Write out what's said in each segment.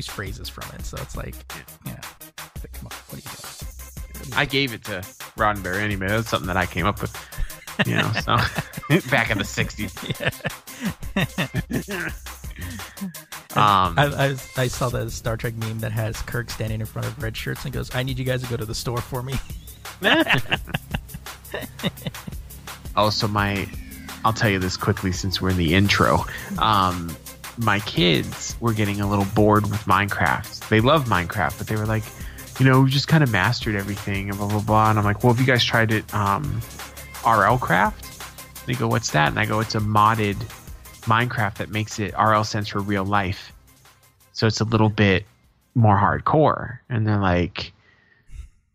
Use phrases from it, so it's like, you know, like, come on, what are you doing? I gave it to Roddenberry anyway. That's something that I came up with. You know, so back in the '60s. um, I, I I saw the Star Trek meme that has Kirk standing in front of red shirts and goes, "I need you guys to go to the store for me." also, so my, I'll tell you this quickly since we're in the intro. Um, my kids were getting a little bored with Minecraft. They love Minecraft, but they were like, you know, we just kind of mastered everything and blah blah blah. And I'm like, well, have you guys tried it, um, RL Craft? They go, what's that? And I go, it's a modded Minecraft that makes it RL sense for real life. So it's a little bit more hardcore. And they're like,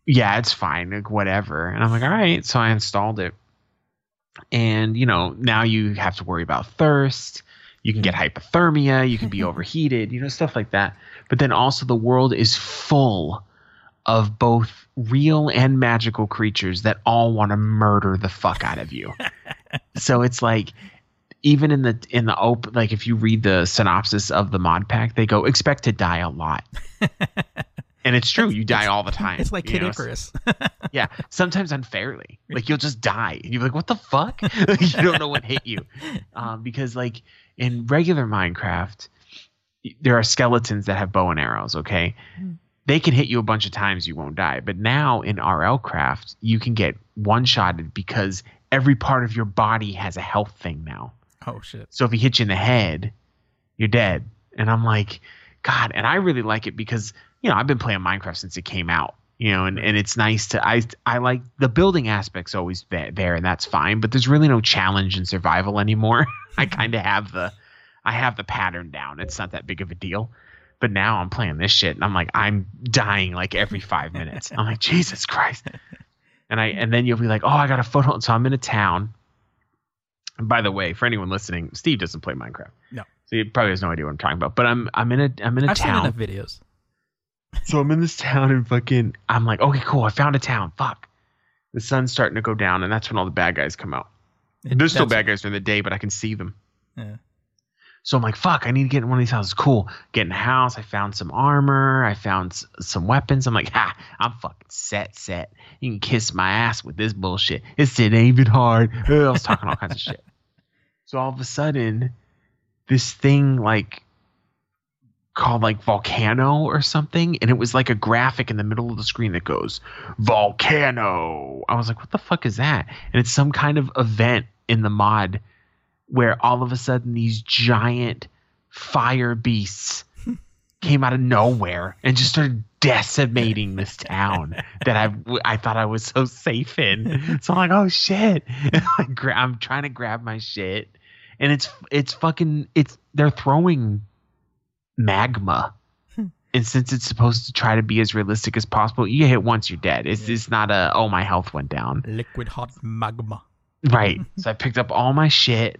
yeah, it's fine, like whatever. And I'm like, all right. So I installed it. And, you know, now you have to worry about thirst. You can get hypothermia. You can be overheated, you know, stuff like that. But then also, the world is full of both real and magical creatures that all want to murder the fuck out of you. so it's like, even in the in the open like if you read the synopsis of the mod pack they go expect to die a lot and it's true you die all the time It's like Kid know? Yeah sometimes unfairly. Like you'll just die and you're like what the fuck? You don't know what hit you. Um, because like in regular minecraft there are skeletons that have bow and arrows okay? They can hit you a bunch of times you won't die. But now in rl craft you can get one shotted because every part of your body has a health thing now. Oh shit! so if he hits you in the head, you're dead. And I'm like, God, and I really like it because, you know, I've been playing Minecraft since it came out. You know, and, and it's nice to I I like the building aspects always there and that's fine, but there's really no challenge in survival anymore. I mm-hmm. kind of have the I have the pattern down. It's not that big of a deal. But now I'm playing this shit and I'm like I'm dying like every 5 minutes. I'm like Jesus Christ. And I and then you'll be like, "Oh, I got a foothold." So I'm in a town. And by the way, for anyone listening, Steve doesn't play Minecraft. No. So he probably has no idea what I'm talking about. But I'm I'm in a I'm in a I've seen town. enough videos. So I'm in this town and fucking I'm like, okay, cool, I found a town. Fuck. The sun's starting to go down, and that's when all the bad guys come out. There's still bad guys during the day, but I can see them. Yeah. So I'm like, fuck, I need to get in one of these houses. Cool. Get in a house. I found some armor. I found s- some weapons. I'm like, ha, I'm fucking set, set. You can kiss my ass with this bullshit. It's it ain't even hard. Ugh, I was talking all kinds of shit. So all of a sudden, this thing like called like volcano or something, and it was like a graphic in the middle of the screen that goes volcano. I was like, what the fuck is that? And it's some kind of event in the mod where all of a sudden these giant fire beasts came out of nowhere and just started decimating this town that I I thought I was so safe in. So I'm like, oh shit! I'm trying to grab my shit, and it's it's fucking it's they're throwing magma and since it's supposed to try to be as realistic as possible, you hit once, you're dead. It's it's not a oh my health went down. Liquid hot magma. Right. so I picked up all my shit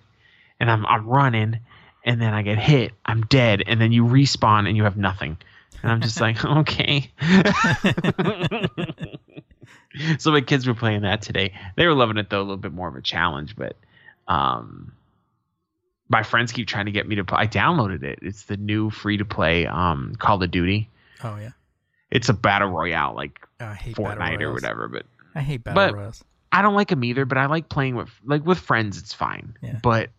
and I'm I'm running and then I get hit, I'm dead, and then you respawn and you have nothing. And I'm just like, okay. so my kids were playing that today. They were loving it though, a little bit more of a challenge, but um my friends keep trying to get me to play. I downloaded it. It's the new free to play um Call of Duty. Oh yeah. It's a battle royale like Oh, I hate Fortnite or whatever, but I hate battle But- royals. I don't like them either, but I like playing with like with friends. It's fine. Yeah. But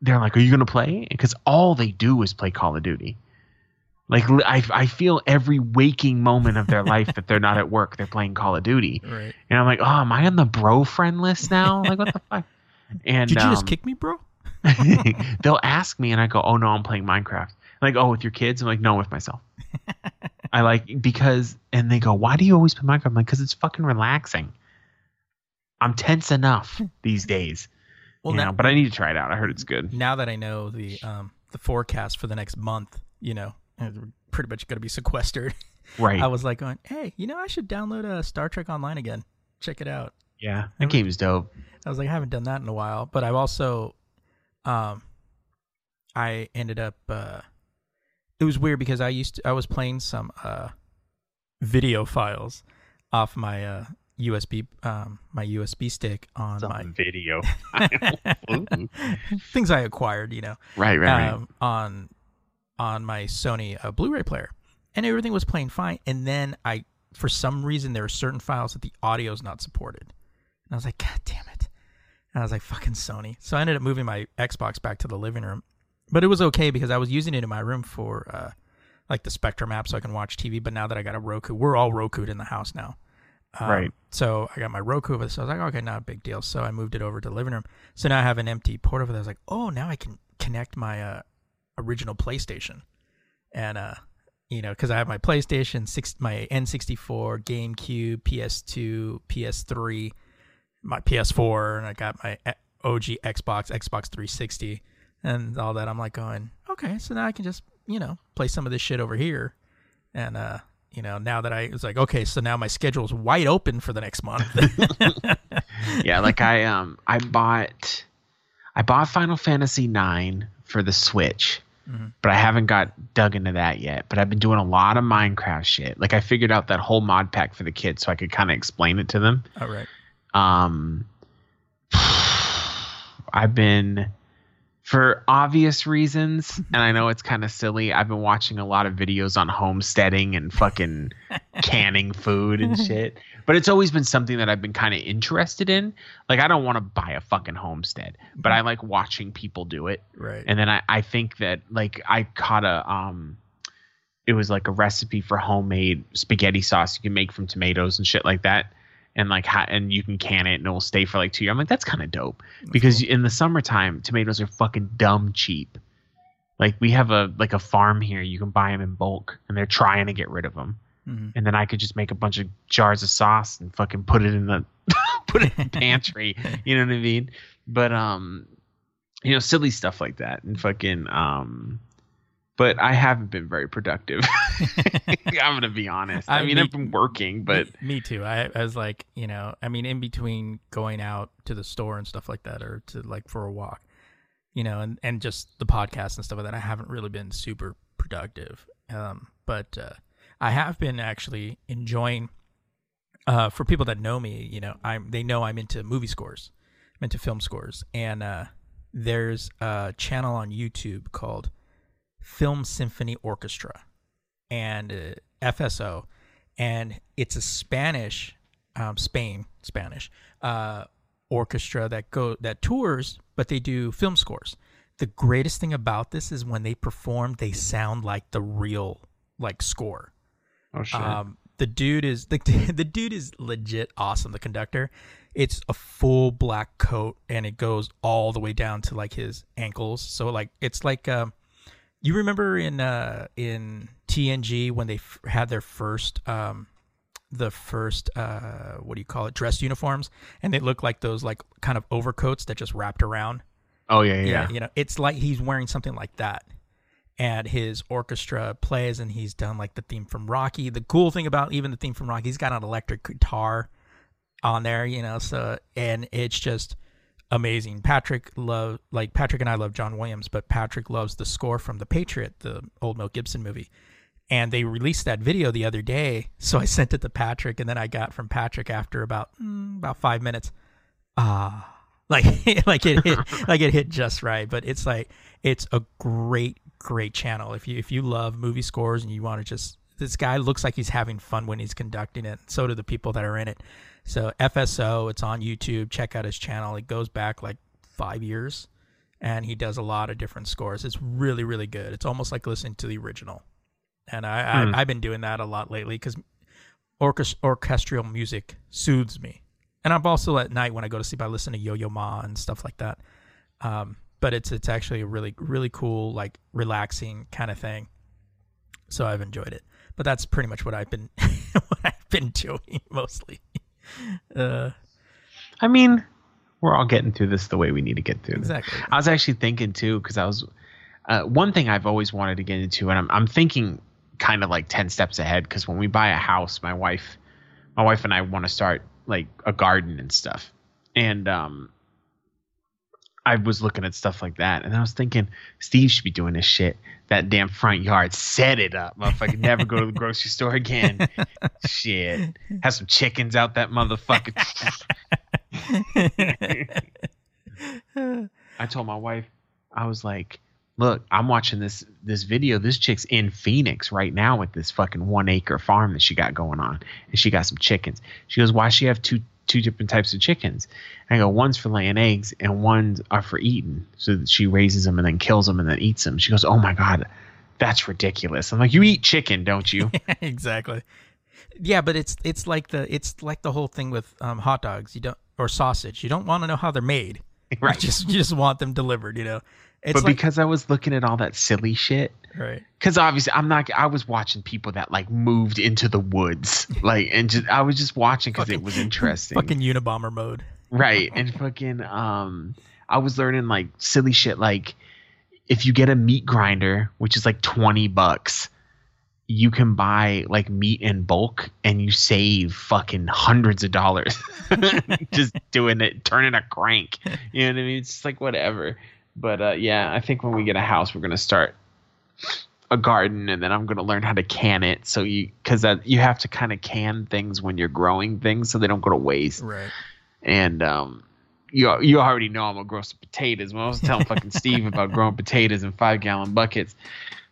they're like, "Are you gonna play?" Because all they do is play Call of Duty. Like I, I feel every waking moment of their life that they're not at work, they're playing Call of Duty, Right. and I'm like, "Oh, am I on the bro friend list now? Like what the fuck?" And Did you just um, kick me, bro? they'll ask me, and I go, "Oh no, I'm playing Minecraft." Like, "Oh, with your kids?" I'm like, "No, with myself." I like because, and they go, "Why do you always play Minecraft?" I'm like, "Because it's fucking relaxing." I'm tense enough these days, Well, now, know, but I need to try it out. I heard it's good. now that I know the um the forecast for the next month, you know, we're pretty much going to be sequestered. Right? I was like going, hey, you know, I should download uh, Star Trek Online again. Check it out. yeah, that game's dope. I was like, I haven't done that in a while, but I've also, um, I ended up. uh It was weird because I used to, I was playing some uh video files off my uh USB um my USB stick on my video. Things I acquired, you know, right, right, right. um, on on my Sony uh, Blu-ray player, and everything was playing fine. And then I, for some reason, there are certain files that the audio is not supported, and I was like, God damn it! And I was like, fucking Sony. So I ended up moving my Xbox back to the living room, but it was okay because I was using it in my room for uh, like the Spectrum app, so I can watch TV. But now that I got a Roku, we're all Roku'd in the house now. Um, Right. So I got my Roku over, so I was like, okay, not a big deal. So I moved it over to the living room. So now I have an empty port over there. I was like, oh, now I can connect my uh, original PlayStation, and uh, you know, because I have my PlayStation, six, my N64, GameCube, PS2, PS3, my PS4, and I got my eh, OG Xbox, Xbox 360, and all that. I'm like going, okay, so now I can just you know play some of this shit over here, and uh, you know, now that I was like, okay, so now my schedule's wide open for the next month. yeah, like I um I bought I bought Final Fantasy IX for the Switch, Mhm. but I haven't got dug into that yet. But I've been doing a lot of Minecraft shit. Like I figured out that whole mod pack for the kids, so I could kind of explain it to them. all right. Um, I've been, for obvious reasons, and I know it's kind of silly. I've been watching a lot of videos on homesteading and fucking canning food and shit. But it's always been something that I've been kind of interested in. Like I don't want to buy a fucking homestead, but I like watching people do it. Right. And then I, I think that like I caught a um it was like a recipe for homemade spaghetti sauce you can make from tomatoes and shit like that. And like ha- and you can can it and it'll stay for like two years. I'm like, that's kind of dope. Because in the summertime, tomatoes are fucking dumb cheap. Like we have a like a farm here, you can buy them in bulk and they're trying to get rid of them. Mhm. And then I could just make a bunch of jars of sauce and fucking put it in the put it in the pantry. You know what I mean? But um you know, silly stuff like that and fucking um but I haven't been very productive. I'm gonna be honest. I, I mean, me- I've been working, but me, me too. I, I was like, you know, I mean, in between going out to the store and stuff like that, or to like for a walk, you know, and and just the podcast and stuff like that, I haven't really been super productive. Um, but uh, I have been actually enjoying. Uh, for people that know me, you know, I'm they know I'm into movie scores, I'm into film scores, and uh, there's a channel on YouTube called Film Symphony Orchestra, and uh, FSO, and it's a Spanish, um, Spain Spanish uh, orchestra that go that tours, but they do film scores. The greatest thing about this is when they perform, they sound like the real like score. oh shit. Um, the dude is the the dude is legit awesome. The conductor, it's a full black coat and it goes all the way down to like his ankles. So like it's like um, you remember in uh in TNG when they f- had their first um the first uh what do you call it dress uniforms and they look like those like kind of overcoats that just wrapped around oh yeah, yeah, yeah, yeah. you know, it's like he's wearing something like that. and his orchestra plays, and he's done like the theme from Rocky. The cool thing about even the theme from Rocky, he's got an electric guitar on there, you know. So and it's just amazing. Patrick love like Patrick and I love John Williams, but Patrick loves the score from The Patriot, the old Mel Gibson movie. And they released that video the other day, so I sent it to Patrick, and then I got from Patrick after about mm, about five minutes. Ah, like like it hit like it hit just right. But it's like it's a great great channel if you if you love movie scores and you want to just this guy looks like he's having fun when he's conducting it. So do the people that are in it. So FSO, it's on YouTube. Check out his channel. It goes back like five years, and he does a lot of different scores. It's really really good. It's almost like listening to the original and I, hmm. I have been doing that a lot lately because orchest- orchestral music soothes me, and I'm also at night when I go to sleep I listen to Yo Yo Ma and stuff like that. Um, but it's it's actually a really really cool like relaxing kind of thing. So I've enjoyed it. But that's pretty much what I've been what I've been doing mostly. Uh, I mean, we're all getting through this the way we need to get through. Exactly. I was actually thinking too because I was uh, one thing I've always wanted to get into, and I'm I'm thinking kind of like 10 steps ahead because when we buy a house my wife my wife and i want to start like a garden and stuff and um i was looking at stuff like that and i was thinking steve should be doing this shit. That damn front yard. Set it up motherfucker. Never go to the grocery store again. Shit. Have some chickens out that motherfucker. I told my wife i was like look, I'm watching this this video. This chick's in Phoenix right now with this fucking one acre farm that she got going on, and she got some chickens. She goes, why she have two two different types of chickens? And I go, one's for laying eggs and one's are for eating. So that she raises them and then kills them and then eats them. She goes, oh my god, that's ridiculous. I'm like, you eat chicken, don't you? exactly. Yeah, but it's it's like the it's like the whole thing with um, hot dogs. You don't or sausage. You don't want to know how they're made. Right. You just you just want them delivered. You know. It's but like, because I was looking at all that silly shit, right? Because obviously I'm not. I was watching people that like moved into the woods, like, and just I was just watching because it was interesting. Fucking Unabomber mode, right? And fucking um, I was learning like silly shit, like if you get a meat grinder, which is like twenty bucks, you can buy like meat in bulk and you save fucking hundreds of dollars just doing it, turning a crank. You know what I mean? It's just like whatever. But uh, yeah, I think when we get a house, we're gonna start a garden, and then I'm gonna learn how to can it. So you, because that you have to kind of can things when you're growing things, so they don't go to waste. Right. And um, you you already know I'm gonna grow some potatoes. When I was telling fucking Steve about growing potatoes in five gallon buckets,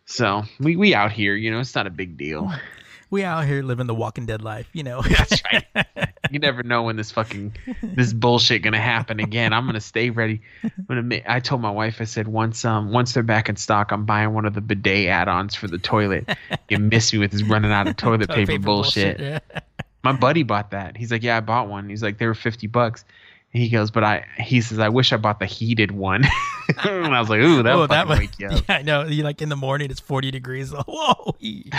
so we we out here, you know, it's not a big deal we out here living the Walking Dead life, you know. That's right. you never know when this fucking this bullshit gonna happen again. I'm gonna stay ready. I'm gonna. I told my wife, I said once um once they're back in stock, I'm buying one of the bidet add-ons for the toilet. You miss me with this running out of toilet paper, paper, bullshit. bullshit yeah. My buddy bought that. He's like, yeah, I bought one. He's like, they were fifty bucks he goes, but I he says I wish I bought the heated one. and I was like, ooh, that would that wake you up. Yeah, I know. You like in the morning, it's forty degrees. Whoa,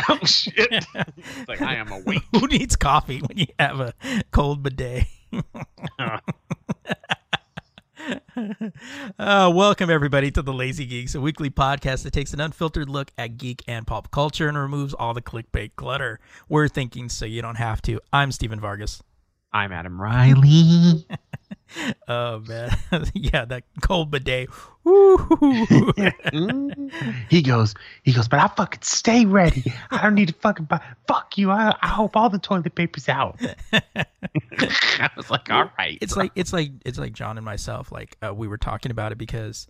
oh shit! like I am awake. Who needs coffee when you have a cold bidet? uh, welcome everybody to the Lazy Geeks, a weekly podcast that takes an unfiltered look at geek and pop culture and removes all the clickbait clutter. We're thinking so you don't have to. I'm Steven Vargas. I'm Adam Riley. oh man, yeah, that cold bidet. he goes, he goes, but I fucking stay ready. I don't need to fucking buy. Fuck you. I, I hope all the toilet paper's out. I was like, all right. It's bro. like it's like it's like John and myself. Like uh, we were talking about it because,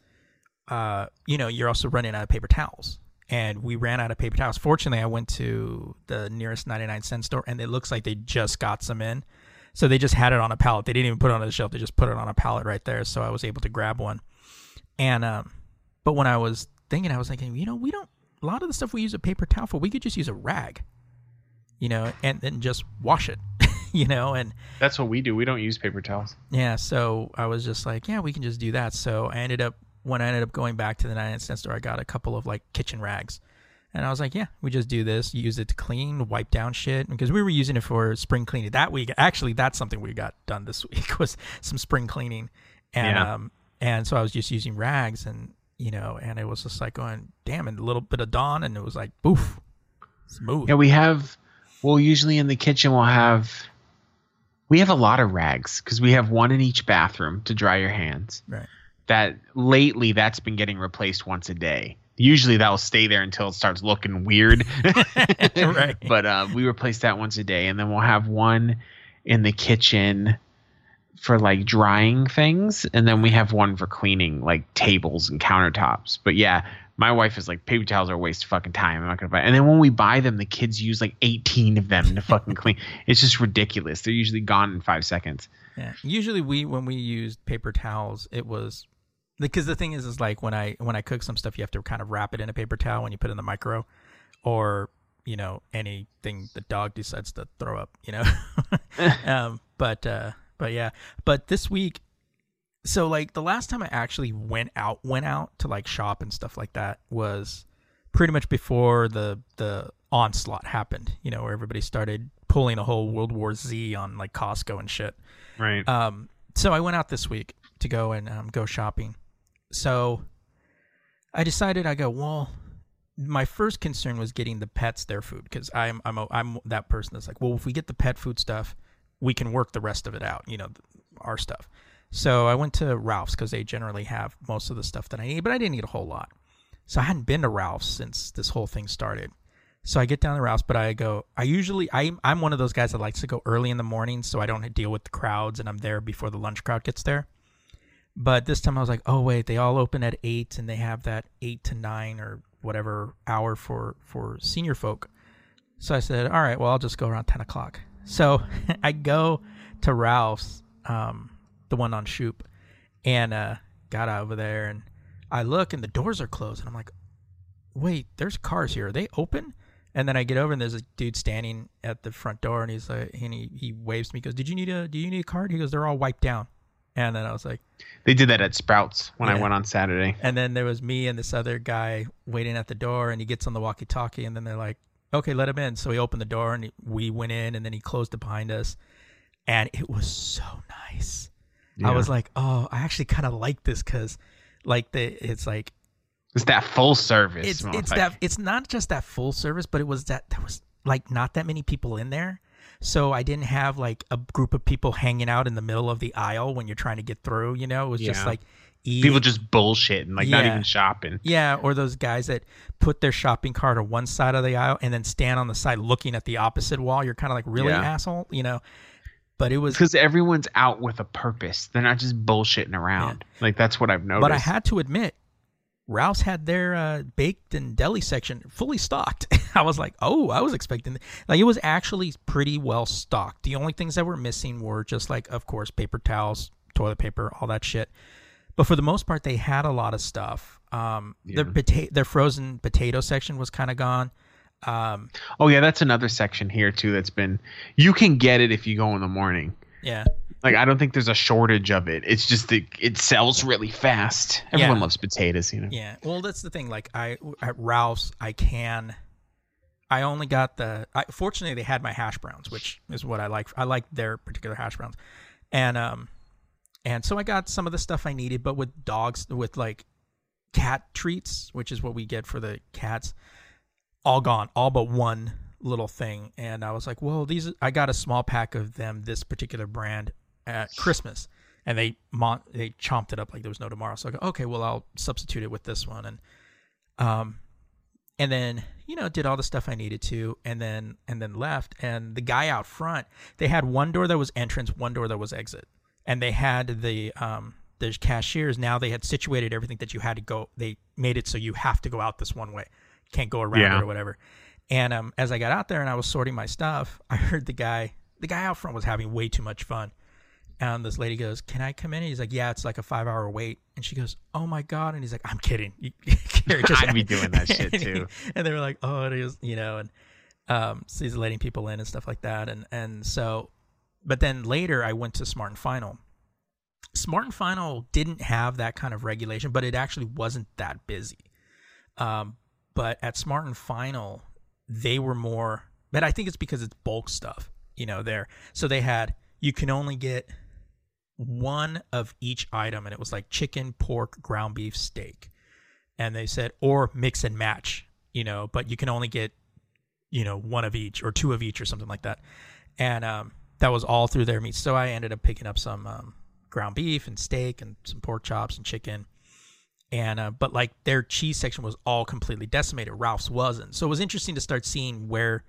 uh, you know, you're also running out of paper towels and we ran out of paper towels. Fortunately, I went to the nearest 99 cent store and it looks like they just got some in. So they just had it on a pallet. They didn't even put it on the shelf. They just put it on a pallet right there. So I was able to grab one. And um, but when I was thinking, I was thinking, you know, we don't a lot of the stuff we use a paper towel for. We could just use a rag, you know, and then just wash it, you know. And that's what we do. We don't use paper towels. Yeah. So I was just like, yeah, we can just do that. So I ended up when I ended up going back to the 99 cent store, I got a couple of like kitchen rags and I was like, yeah, we just do this, use it to clean, wipe down shit. Because we were using it for spring cleaning that week. Actually, that's something we got done this week was some spring cleaning. And, yeah. um, and so I was just using rags and you know, and it was just like going, damn, and a little bit of dawn, and it was like, boof, smooth. Yeah, we have. Well, usually in the kitchen we'll have. We have a lot of rags because we have one in each bathroom to dry your hands. Right. That lately that's been getting replaced once a day. Usually that'll stay there until it starts looking weird. Right. But uh, we replace that once a day, and then we'll have one in the kitchen for like drying things, and then we have one for cleaning like tables and countertops. But yeah, my wife is like paper towels are a waste of fucking time. I'm not gonna buy. And then when we buy them, the kids use like 18 of them to fucking clean. It's just ridiculous. They're usually gone in five seconds. Yeah. Usually we when we used paper towels, it was because the thing is is like when I when I cook some stuff, you have to kind of wrap it in a paper towel when you put it in the micro, or you know anything the dog decides to throw up, you know. um, but uh, but yeah, but this week, so like the last time I actually went out went out to like shop and stuff like that was pretty much before the the onslaught happened. You know, where everybody started pulling a whole World War Z on like Costco and shit. Right. Um, so I went out this week to go and um, go shopping. So I decided I go well. My first concern was getting the pets their food because I'm I'm a, I'm that person that's like, well, if we get the pet food stuff, we can work the rest of it out, you know, our stuff. So I went to Ralph's because they generally have most of the stuff that I need, but I didn't need a whole lot. So I hadn't been to Ralph's since this whole thing started. So I get down to Ralph's, but I go. I usually I'm I'm one of those guys that likes to go early in the morning, so I don't deal with the crowds, and I'm there before the lunch crowd gets there. But this time I was like, oh wait, they all open at eight, and they have that eight to nine or whatever hour for for senior folk. So I said, all right, well I'll just go around ten o'clock. So I go to Ralph's, um, the one on Shoop, and uh, got over there, and I look, and the doors are closed, and I'm like, wait, there's cars here. Are they open? And then I get over and there's a dude standing at the front door and he's like, and he, he waves me, he goes, did you need a, do you need a card? He goes, they're all wiped down. And then I was like, They did that at Sprouts when I went on Saturday. and then there was me and this other guy waiting at the door and he gets on the walkie talkie and then they're like, okay, let him in. So he opened the door and we went in and then he closed it behind us. And it was so nice. I was like, oh, I actually kind of like this because like the, it's like, It's that full service. it's it's that it's not just that full service, but it was that there was like not that many people in there. So I didn't have like a group of people hanging out in the middle of the aisle when you're trying to get through, you know? It was just like eat, people just bullshit and like not even shopping. Yeah, or those guys that put their shopping cart on one side of the aisle and then stand on the side looking at the opposite wall. You're kind of like, really, Yeah. asshole, you know? But it was because everyone's out with a purpose. They're not just bullshitting around. Like that's what I've noticed. But I had to admit, Ralph's had their uh, baked and deli section fully stocked. I was like, oh, I was expecting like it was actually pretty well stocked. The only things that were missing were just like, of course, paper towels, toilet paper, all that shit. But for the most part, they had a lot of stuff. Um, Their Yeah. potato, their frozen potato section was kind of gone. Um, oh yeah, that's another section here too. That's been you can get it if you go in the morning. yeah, Like I don't think there's a shortage of it. It's just that it sells really fast. Everyone Yeah. loves potatoes, you know. Yeah. Well, that's the thing. Like I at Ralph's, I can. I only got the. I, fortunately, they had my hash browns, which is what I like. I like their particular hash browns, and um, and so I got some of the stuff I needed. But with dogs, with like cat treats, which is what we get for the cats, all gone, all but one little thing. And I was like, well, these. I got a small pack of them, this particular brand, at Christmas, and they mon- they chomped it up like there was no tomorrow. So I go, okay, well, I'll substitute it with this one, and um, and then you know did all the stuff I needed to, and then and then left. And the guy out front, they had one door that was entrance, one door that was exit, and they had the um the cashiers now they had situated everything that you had to go. They made it so you have to go out this one way, can't go around Yeah. or whatever. And um, as I got out there and I was sorting my stuff, I heard the guy, the guy out front was having way too much fun. And this lady goes, "Can I come in?" And he's like, "Yeah, it's like a five-hour wait." And she goes, "Oh my god!" And he's like, "I'm kidding." You- just- I'd be doing that shit, too. And they were like, "Oh, it is," you know, and um, so he's letting people in and stuff like that. And and so, but then later I went to Smart and Final. Smart and Final didn't have that kind of regulation, but it actually wasn't that busy. Um, but at Smart and Final, they were more. But I think it's because it's bulk stuff, you know. There, so they had you can only get one of each item, and it was like chicken, pork, ground beef, steak. and they said or mix and match, you know, but you can only get you know one of each or two of each or something like that, and um, that was all through their meat. So I ended up picking up some um, ground beef and steak and some pork chops and chicken. And uh, but like their cheese section was all completely decimated. Ralph's wasn't. So it was interesting to start seeing where,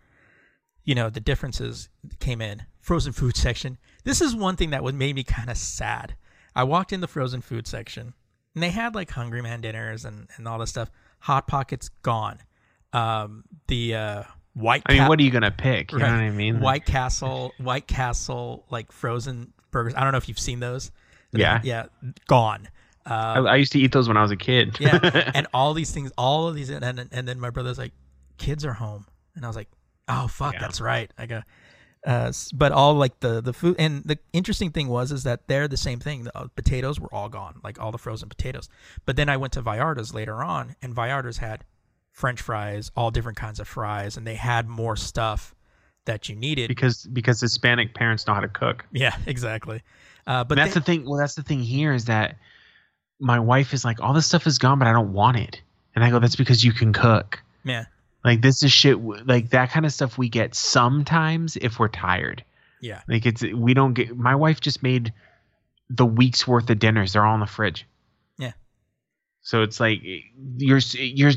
you know, the differences came in. Frozen food section. This is one thing that would made me kind of sad. I walked in the frozen food section, and they had like Hungry Man dinners and and all this stuff. Hot Pockets gone. Um, the uh, White. I mean, what are you gonna pick? You right. know what I mean? White Castle, White Castle, like frozen burgers. I don't know if you've seen those. Yeah. Yeah. Gone. Um, I, I, used to eat those when I was a kid. yeah, and all these things, all of these, and and, and then my brother's like, "Kids are home," and I was like, "Oh fuck, yeah. that's right." I go, uh, but all like the the food, and the interesting thing was is that they're the same thing. The uh, potatoes were all gone, like all the frozen potatoes. But then I went to Vallarta's later on, and Vallarta's had French fries, all different kinds of fries, and they had more stuff that you needed because because Hispanic parents know how to cook. Yeah, exactly. Uh, but and that's they, the thing. Well, that's the thing here is that my wife is like, all this stuff is gone, but I don't want it. And I go, that's because you can cook. Yeah. Like this is shit. Like that kind of stuff we get sometimes if we're tired. Yeah. Like it's we don't get. My wife just made the week's worth of dinners. They're all in the fridge. Yeah. So it's like eh, you're you're.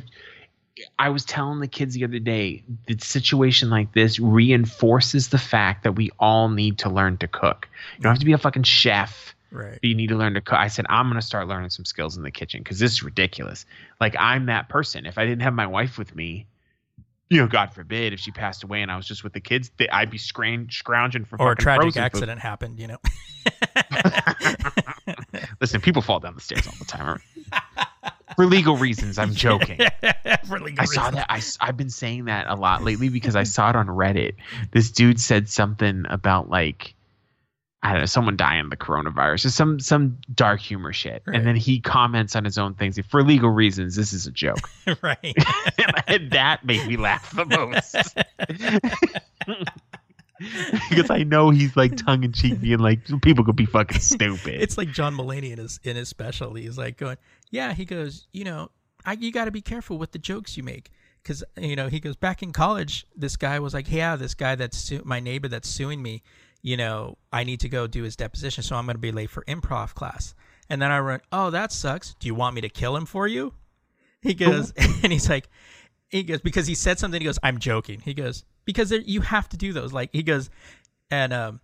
I was telling the kids the other day, the situation like this reinforces the fact that we all need to learn to cook. You don't have to be a fucking chef Right. But you need to learn to cook. I said, I'm going to start learning some skills in the kitchen because this is ridiculous. Like, I'm that person. If I didn't have my wife with me, you know, God forbid, if she passed away and I was just with the kids, I'd be scroung- scrounging for or a tragic accident food. happened. You know. Listen, people fall down the stairs all the time. for legal reasons, I'm joking. for legal I reasons. saw that. I, I've been saying that a lot lately because I saw it on Reddit. This dude said something about like I don't know, someone dying the coronavirus or some some dark humor shit. Right. And then he comments on his own things. For legal reasons, this is a joke. right. and that made me laugh the most. because I know he's like tongue in cheek being like people could be fucking stupid. It's like John Mulaney in his in his special. He's like going, Yeah, he goes, you know, I, you gotta be careful with the jokes you make because you know he goes back in college. This guy was like, yeah, this guy that's su- my neighbor that's suing me you know, I need to go do his deposition, so I'm going to be late for improv class. And then I went, oh, that sucks. Do you want me to kill him for you? He goes, and he's like, he goes, because he said something, he goes, I'm joking. He goes, because there, you have to do those. Like, he goes, and um,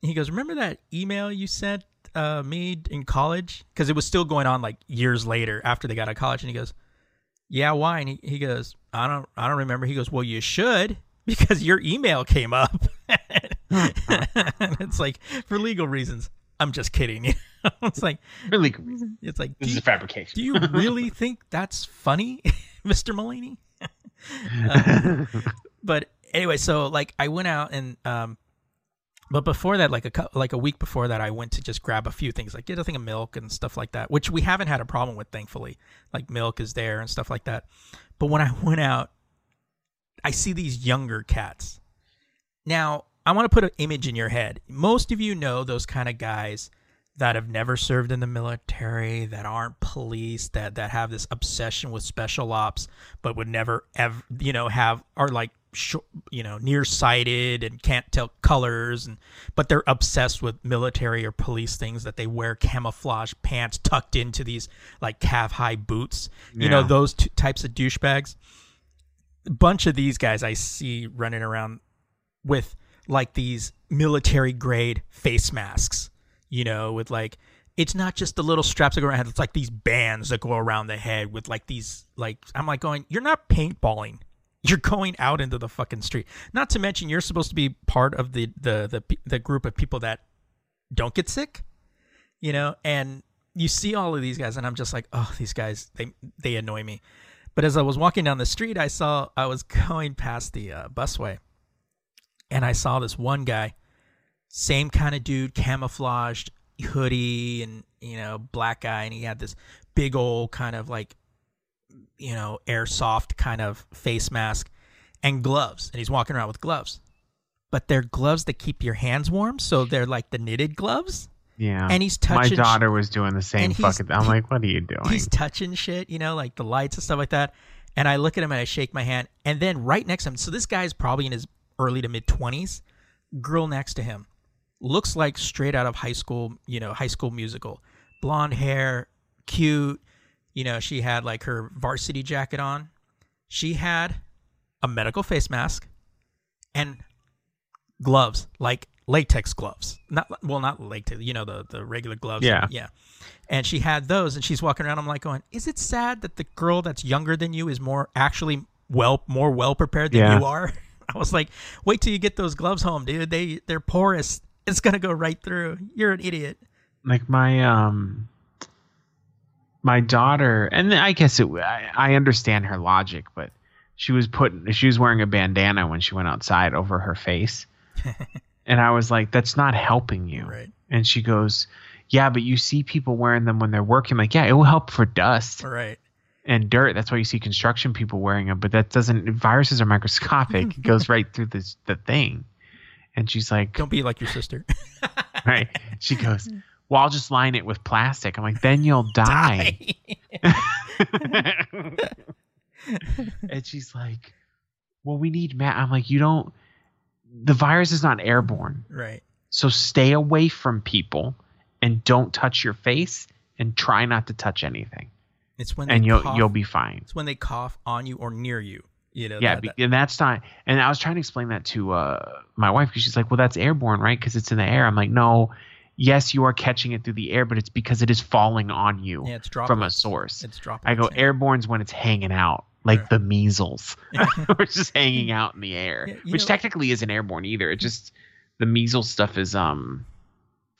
he goes, remember that email you sent uh, me in college? Because it was still going on like years later after they got out of college. And he goes, yeah, why? And he, he goes, I don't, I don't remember. He goes, well, you should because your email came up. it's like for legal reasons. I'm just kidding. you. it's like for legal reasons. It's like this is a fabrication. do you really think that's funny, Mr. Mulaney? um, but anyway, so like I went out and um, but before that, like a like a week before that, I went to just grab a few things, like get a thing of milk and stuff like that, which we haven't had a problem with, thankfully. Like milk is there and stuff like that. But when I went out, I see these younger cats. Now, I want to put an image in your head. Most of you know those kind of guys that have never served in the military, that aren't police, that that have this obsession with special ops, but would never ever, you know, have are like, you know, nearsighted and can't tell colors, and but they're obsessed with military or police things. That they wear camouflage pants tucked into these like calf high boots. You know, those t- types of douchebags. A bunch of these guys I see running around with like these military grade face masks, you know, with like it's not just the little straps that go around. It's like these bands that go around the head with like these like I'm like going, you're not paintballing. You're going out into the fucking street. Not to mention you're supposed to be part of the the the the group of people that don't get sick, you know, and you see all of these guys and I'm just like, "Oh, these guys they they annoy me." But as I was walking down the street, I saw I was going past the uh, busway and I saw this one guy, same kind of dude, camouflaged hoodie and you know black guy, and he had this big old kind of like you know airsoft kind of face mask and gloves, and he's walking around with gloves, but they're gloves that keep your hands warm, so they're like the knitted gloves. Yeah. And he's touching. My daughter was doing the same fucking. I'm like, what are you doing? he's touching shit, you know, like the lights and stuff like that. And I look at him and I shake my hand. And then right next to him, so this guy's probably in his early to mid 20s. Girl next to him looks like straight out of high school, you know, high school musical. Blonde hair, cute. You know, she had like her varsity jacket on. She had a medical face mask and gloves, like latex gloves. Not well, not latex. You know the the regular gloves. Yeah. yeah. And she had those, and she's walking around. I'm like, going, is it sad that the girl that's younger than you is more actually well more well prepared than Yeah. you are? I was like, wait till you get those gloves home, dude. They they're porous. It's gonna go right through. You're an idiot. like my um my daughter and i guess it I, I understand her logic but she was putting she was wearing a bandana when she went outside over her face and i was like that's not helping you Right. and she goes yeah but you see people wearing them when they're working like yeah it will help for dust right. And dirt that's why you see construction people wearing them but that doesn't viruses are microscopic it goes right through this the thing and she's like Don't be like your sister. right she goes well i'll just line it with plastic i'm like then you'll die and she's like, "Well, we need Matt." I'm like, "You don't. The virus is not airborne, right. so stay away from people and don't touch your face and try not to touch anything, It's when they and you'll cough, you'll be fine." It's when they cough on you or near you. You know. Yeah, that- that- and that's not. And I was trying to explain that to uh, my wife because she's like, "Well, that's airborne, right? Because it's in the air." I'm like, "No." Yes, you are catching it through the air, but it's because it is falling on you yeah, it's from a source. It's droplets. I go airborne's when it's hanging out, like Yeah. the measles, or it's just hanging out in the air, Yeah, which know- technically isn't airborne either. It just the measles stuff is um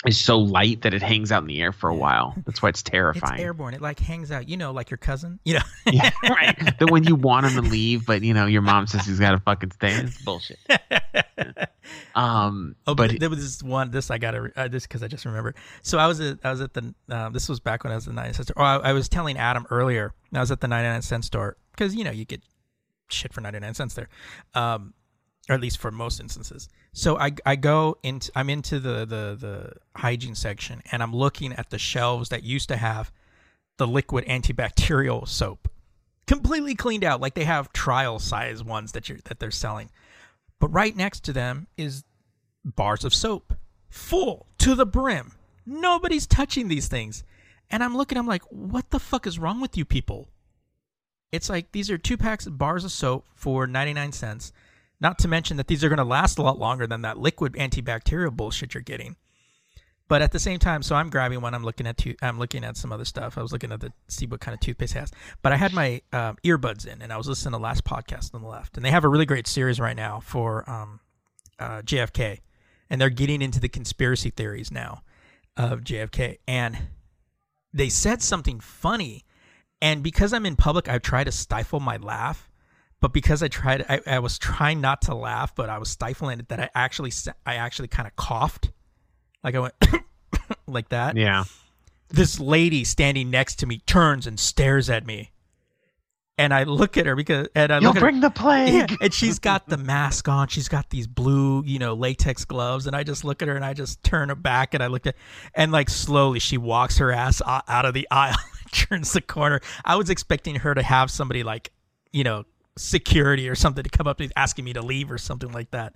is so light that it hangs out in the air for a Yeah. while. That's why it's terrifying. It's airborne. It like hangs out. You know, like your cousin. You know. yeah, right. That when you want him to leave, but you know your mom says he's got to fucking stay. It's bullshit. Um, Oh, but but there was this one. This I got to uh, this because I just remember. So I was at I was at the um, this was back when I was at the 99 cent store. Oh, I, I was telling Adam earlier. I was at the 99 cent store because you know you get shit for 99 cents there, um, or at least for most instances. So I I go into I'm into the the the hygiene section and I'm looking at the shelves that used to have the liquid antibacterial soap. Completely cleaned out like they have trial size ones that you're that they're selling. But right next to them is bars of soap full to the brim. Nobody's touching these things. And i'm looking i'm like what the fuck is wrong with you people? It's like these are two packs of bars of soap for 99 cents not to mention that these are going to last a lot longer than that liquid antibacterial bullshit you're getting but at the same time, so I'm grabbing one. I'm looking at two, I'm looking at some other stuff. I was looking at the see what kind of toothpaste it has. But I had my um, earbuds in, and I was listening to the last podcast on the left, and they have a really great series right now for um, uh, JFK, and they're getting into the conspiracy theories now of JFK, and they said something funny, and because I'm in public, I try to stifle my laugh. But because I tried, I, I was trying not to laugh, but I was stifling it. That I actually, I actually kind of coughed, like I went like that yeah, this lady standing next to me turns and stares at me. And I look at her because and I you'll look bring at the her, plague. yeah, and she's got the mask on. She's got these blue, you know, latex gloves. And I just look at her and I just turn her back and I looked at and like slowly she walks her ass out of the aisle turns the corner. I was expecting her to have somebody like, you know, security or something to come up to me asking me to leave or something like that.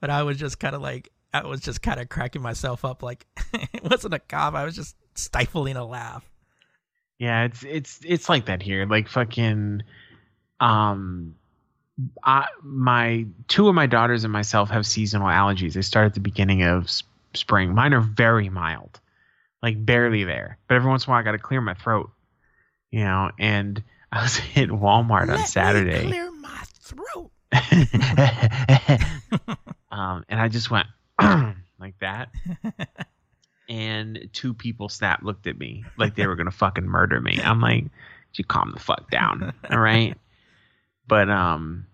But I was just kind of like I was just kind of cracking myself up like it wasn't a cop. I was just stifling a laugh. Yeah, it's it's it's like that here. Like fucking um I my two of my daughters and myself have seasonal allergies. They start at the beginning of s- spring. Mine are very mild. Like barely there. But every once in a while I got to clear my throat. You know, and I was at Walmart on Let me Saturday. clear my throat. um, and I just went like that. and two people snapped, looked at me like they were gonna fucking murder me. I'm like, you calm the fuck down, all right? But um,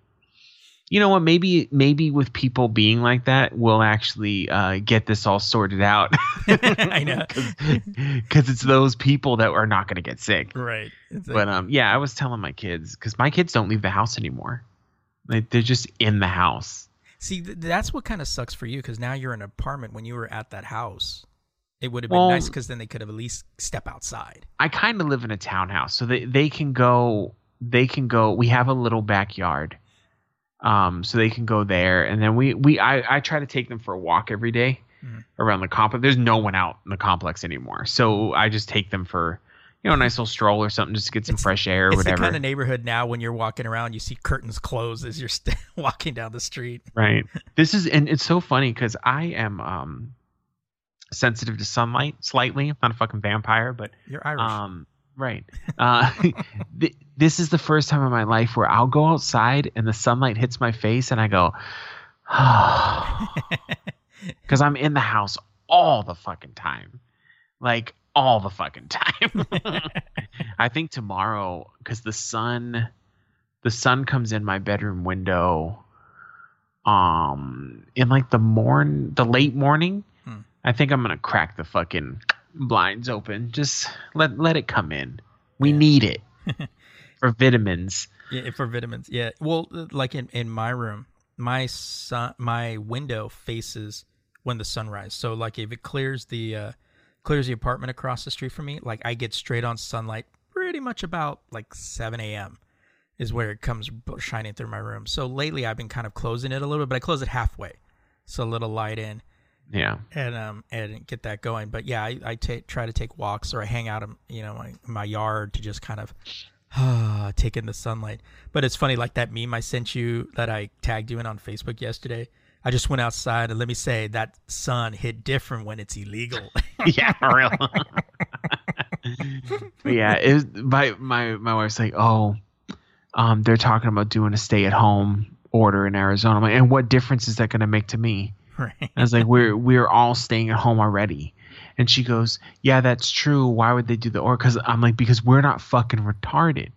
you know what? Maybe maybe with people being like that, we'll actually uh, get this all sorted out. I know. because it's those people that are not gonna get sick. Right. But um, yeah, I was telling my kids because my kids don't leave the house anymore. Like they're just in the house. see, th- that's what kind of sucks for you because now you're in an apartment when you were at that house. It would have been Well- nice because then they could have at least step outside. I kind of live in a townhouse, so they they can go. They can go. We have a little backyard, um, so they can go there, and then we we I I try to take them for a walk every day Mhm. around the complex. There's no one out in the complex anymore, so I just take them for you know a nice little stroll or something, just to get some It's- fresh air or it's whatever. the kind of neighborhood now when you're walking around, you see curtains closed as you're st- walking down the street. right. This is and it's so funny because I am um sensitive to sunlight slightly. I'm not a fucking vampire, but You're Irish. Um, right. Uh, th- this is the first time in my life where I'll go outside and the sunlight hits my face and I go, because I'm in the house all the fucking time, like all the fucking time. I think tomorrow, because the sun, the sun comes in my bedroom window, um, in like the morn, the late morning. Hmm. I think I'm gonna crack the fucking blinds open. Just let let it come in. We Yeah. need it for vitamins. Yeah, for vitamins. Yeah. Well, like in, in my room, my sun, my window faces when the sunrise. So like if it clears the uh, clears the apartment across the street from me, like I get straight on sunlight pretty much about like 7 a.m. is where it comes shining through my room. So lately I've been kind of closing it a little bit, but I close it halfway, so a little light in Yeah. and um and get that going. But yeah, I, I try to take walks or I hang out in you know my, my yard to just kind of take in the sunlight. But it's funny, like that meme I sent you that I tagged you in on Facebook yesterday. I just went outside and let me say that sun hit different when it's illegal. yeah, real. yeah, it my my my wife's like, oh, um, they're talking about doing a stay at home order in Arizona. I'm like, and what difference is that going to make to me? Right. I was like, we're we're all staying at home already. And she goes, yeah, that's true. Why would they do the order? Because I'm like, because we're not fucking retarded.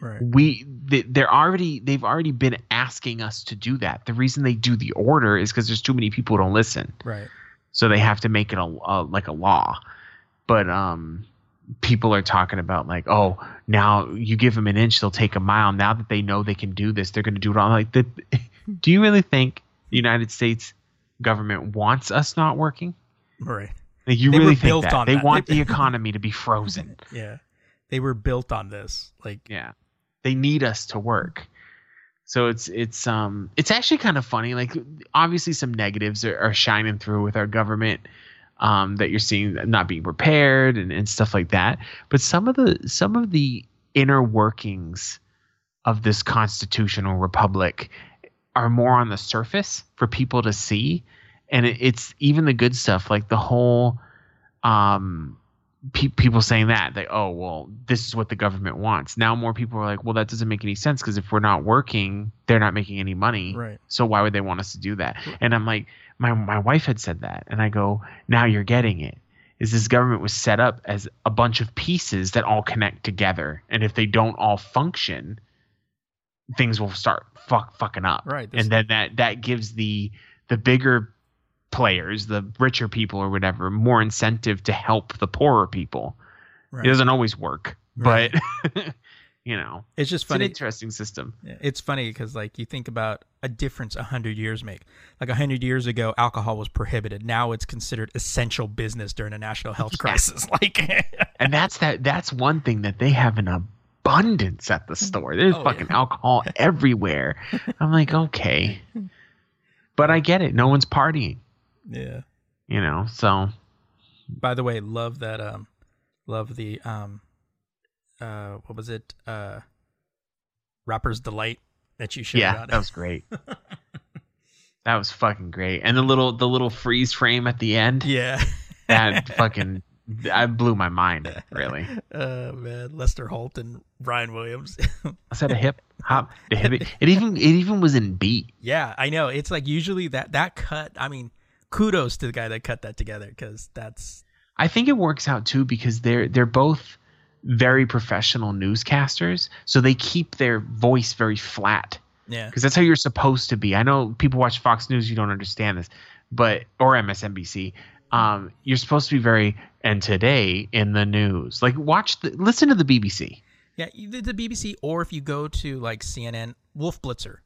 Right. We they, they're already they've already been asking us to do that. The reason they do the order is because there's too many people who don't listen Right. so they have to make it a, a like a law but um people are talking about like oh now you give them an inch they'll take a mile now that they know they can do this they're going to do it all like the, do you really think the united states government wants us not working Right. like you They really think built that they want the economy to be frozen Yeah. They were built on this. Like yeah they need us to work so it's it's um it's actually kind of funny like obviously some negatives are, are shining through with our government um that you're seeing not being prepared and, and stuff like that but some of the some of the inner workings of this constitutional republic are more on the surface for people to see. And it, it's even the good stuff like the whole um pe- people saying that like oh well this is what the government wants. Now more people are like well that doesn't make any sense because if we're not working they're not making any money. Right. so why would they want us to do that? And i'm like my my wife had said that. And i go now you're getting it. Is this government was set up as a bunch of pieces that all connect together. And if they don't all function things will start fuck fucking up Right. And then that that gives the the bigger players the richer people or whatever more incentive to help the poorer people Right. it doesn't always work Right. but you know It's just it's an funny. interesting system It's funny because like you think about a difference a hundred years make. Like a hundred years ago, alcohol was prohibited. Now it's considered essential business during a national health crisis. Like, and that's that that's one thing that they have an abundance at the store there's Oh, fucking yeah. alcohol everywhere i'm like okay but i get it no one's partying yeah. you know so By the way, love that. Um, love the um, uh, what was it? Uh, Rapper's delight that you showed yeah on. that was great that was fucking great and the little the little freeze frame at the end yeah. that fucking I blew my mind really Oh man, Lester Holt and Brian Williams. I said a hip hop the hip it even it even was in beat yeah, I know. It's like usually that that cut. I mean, kudos to the guy that cut that together because that's I think it works out too because they're they're both very professional newscasters, so they keep their voice very flat yeah. because that's how you're supposed to be. I know people watch Fox News, you don't understand this, but or MSNBC. Um, you're supposed to be very and today in the news. Like watch the listen to the BBC. Yeah, either the BBC or if you go to like CNN, Wolf Blitzer.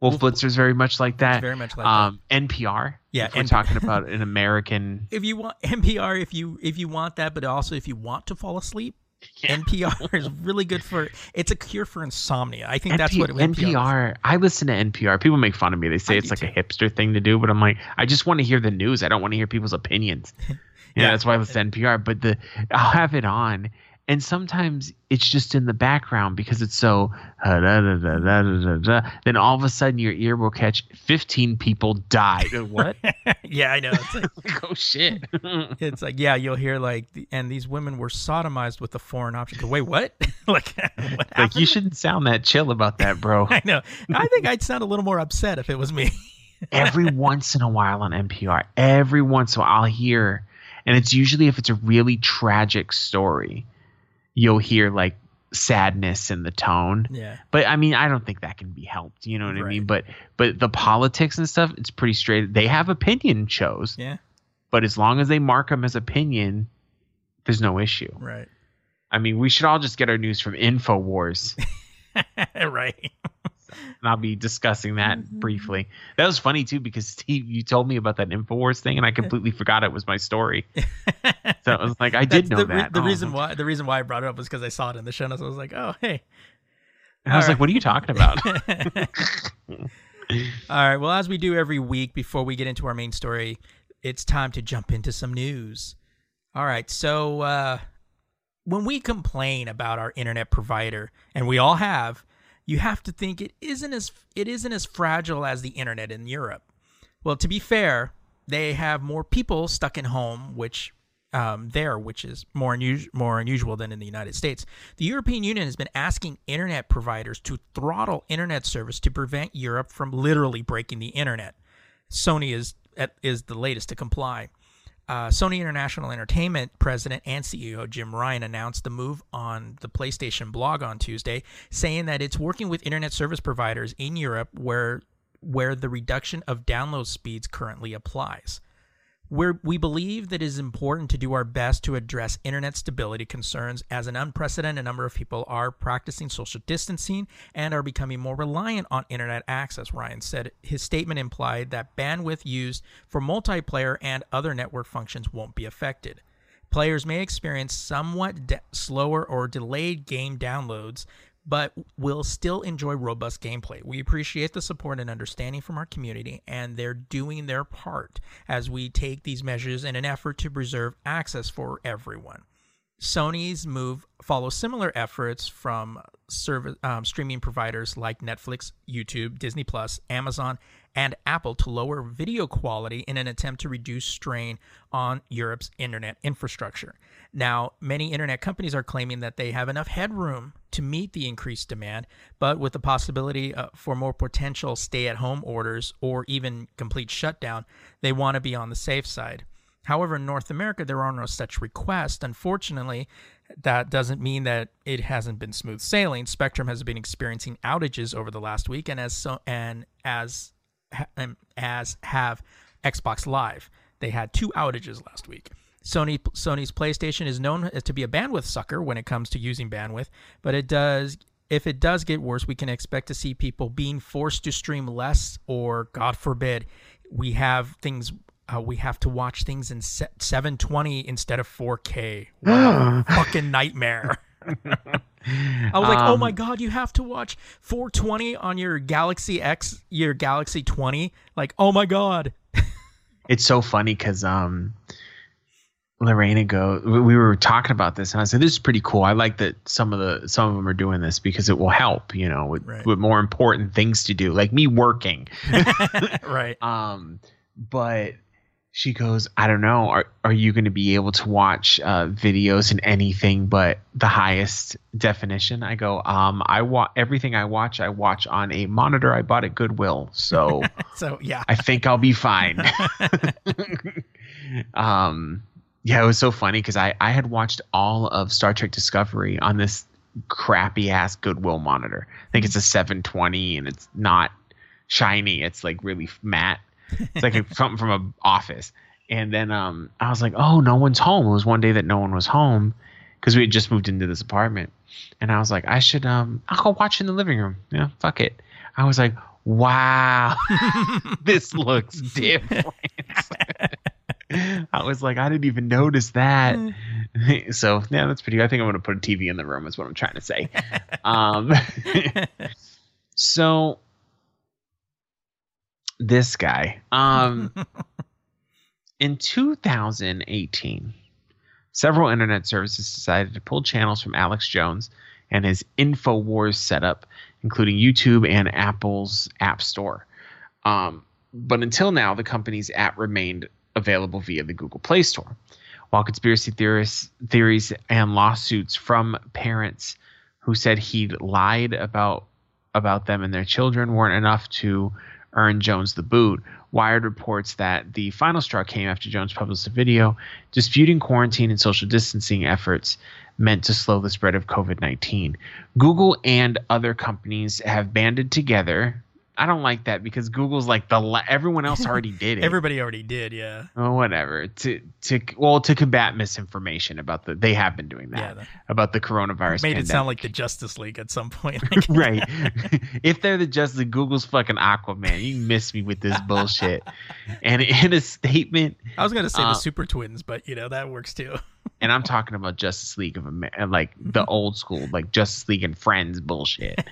Wolf, Blitzer's very much like that. very much like um, NPR. Yeah, if we're talking about an American. If you want NPR, if you if you want that, but also if you want to fall asleep, NPR is really good for. It's a cure for insomnia. I think that's NP what NPR. is. NPR. I listen to NPR. People make fun of me. They say I it's like too. a hipster thing to do, but I'm like, I just want to hear the news. I don't want to hear people's opinions. Yeah, Yeah. that's why I listen to NPR. But the I'll have it on, and sometimes it's just in the background because it's so. da, da, da, da, da, da, da. Then all of a sudden, your ear will catch 15 people died. What? yeah, I know. It's like, like, oh shit. it's like yeah, you'll hear like, and these women were sodomized with the foreign object. Wait, what? like, what like you shouldn't sound that chill about that, bro. I know. I think I'd sound a little more upset if it was me. every once in a while on NPR, every once in a while I'll hear, and it's usually if it's a really tragic story, you'll hear like sadness in the tone. yeah. But I mean, I don't think that can be helped. You know what I mean? Right. But but the politics and stuff, it's pretty straight. They have opinion shows, Yeah. but as long as they mark them as opinion, there's no issue. Right. I mean, we should all just get our news from Infowars. right. and I'll be discussing that Mm-hmm. briefly. That was funny too because Steve, you told me about that Infowars thing, and I completely forgot it was my story. So I was like, I did know the, that. the Oh. reason why the reason why I brought it up was because I saw it in the show notes. I was like, oh hey. And I was All like, what are you talking about? All right. Well, as we do every week before we get into our main story, it's time to jump into some news. All right. So, uh, when we complain about our internet provider, and we all have, you have to think it isn't as it isn't as fragile as the internet in Europe. Well, to be fair, they have more people stuck in home, which um, there, which is more unusual, more unusual than in the United States. The European Union has been asking internet providers to throttle internet service to prevent Europe from literally breaking the internet. Sony is is the latest to comply. Uh, Sony International Entertainment president and CEO Jim Ryan announced the move on the PlayStation blog on Tuesday, saying that it's working with internet service providers in Europe where where the reduction of download speeds currently applies. We believe that it is important to do our best to address internet stability concerns as an unprecedented number of people are practicing social distancing and are becoming more reliant on internet access, Ryan said. His statement implied that bandwidth used for multiplayer and other network functions won't be affected. Players may experience somewhat de- slower or delayed game downloads, but will still enjoy robust gameplay. We appreciate the support and understanding from our community, and they're doing their part as we take these measures in an effort to preserve access for everyone. Sony's move follows similar efforts from service, um, streaming providers like Netflix, YouTube, Disney Plus, Amazon, and Apple to lower video quality in an attempt to reduce strain on Europe's internet infrastructure. Now, many internet companies are claiming that they have enough headroom to meet the increased demand, but with the possibility uh, for more potential stay at home orders or even complete shutdown, they want to be on the safe side. However, in North America, there are no such requests. Unfortunately, that doesn't mean that it hasn't been smooth sailing. Spectrum has been experiencing outages over the last week, and as so and as as have Xbox Live. They had two outages last week. Sony Sony's PlayStation is known to be a bandwidth sucker when it comes to using bandwidth, but it does if it does get worse, we can expect to see people being forced to stream less, or God forbid, we have things. Uh, we have to watch things in 720 instead of 4K. What a fucking nightmare. I was like, oh my god, you have to watch 420 on your Galaxy X, your Galaxy 20. Like, oh my god. it's so funny because um Lorena go we we were talking about this and I said this is pretty cool. I like that some of the some of them are doing this because it will help, you know, with, Right. with more important things to do, like me working. right. Um but she goes, I don't know, are are you going to be able to watch uh, videos in anything but the highest definition? I go, um, I watch everything I watch. I watch on a monitor I bought at Goodwill, so So, yeah. I think I'll be fine. um, yeah, it was so funny because I I had watched all of Star Trek Discovery on this crappy ass Goodwill monitor. I think it's a 720 and it's not shiny. It's like really matte. It's like something from a office. And then um, I was like, oh, no one's home. It was one day that no one was home because we had just moved into this apartment. And I was like, I should um, I'll go watch in the living room. Yeah, fuck it. I was like, wow, this looks different. I was like, I didn't even notice that. so yeah, that's pretty. I think I'm gonna put a TV in the room. Is what I'm trying to say. um, so this guy, um, in 2018, several internet services decided to pull channels from Alex Jones and his InfoWars setup, including YouTube and Apple's App Store. Um, but until now, the company's app remained available via the Google Play Store. While conspiracy theorists, theories and lawsuits from parents who said he'd lied about about them and their children weren't enough to earn Jones the boot, Wired reports that the final straw came after Jones published a video disputing quarantine and social distancing efforts meant to slow the spread of COVID 19. Google and other companies have banded together I don't like that because Google's like the la- everyone else already did it. Everybody already did, yeah. Oh, whatever. To to well to combat misinformation about the they have been doing that yeah, the, about the coronavirus. Made pandemic. it sound like the Justice League at some point. right. if they're the Justice League, Google's fucking Aquaman. You miss me with this bullshit. and in a statement, I was gonna say uh, the Super Twins, but you know that works too and I'm talking about Justice League of America, like the old school, like Justice League and Friends bullshit.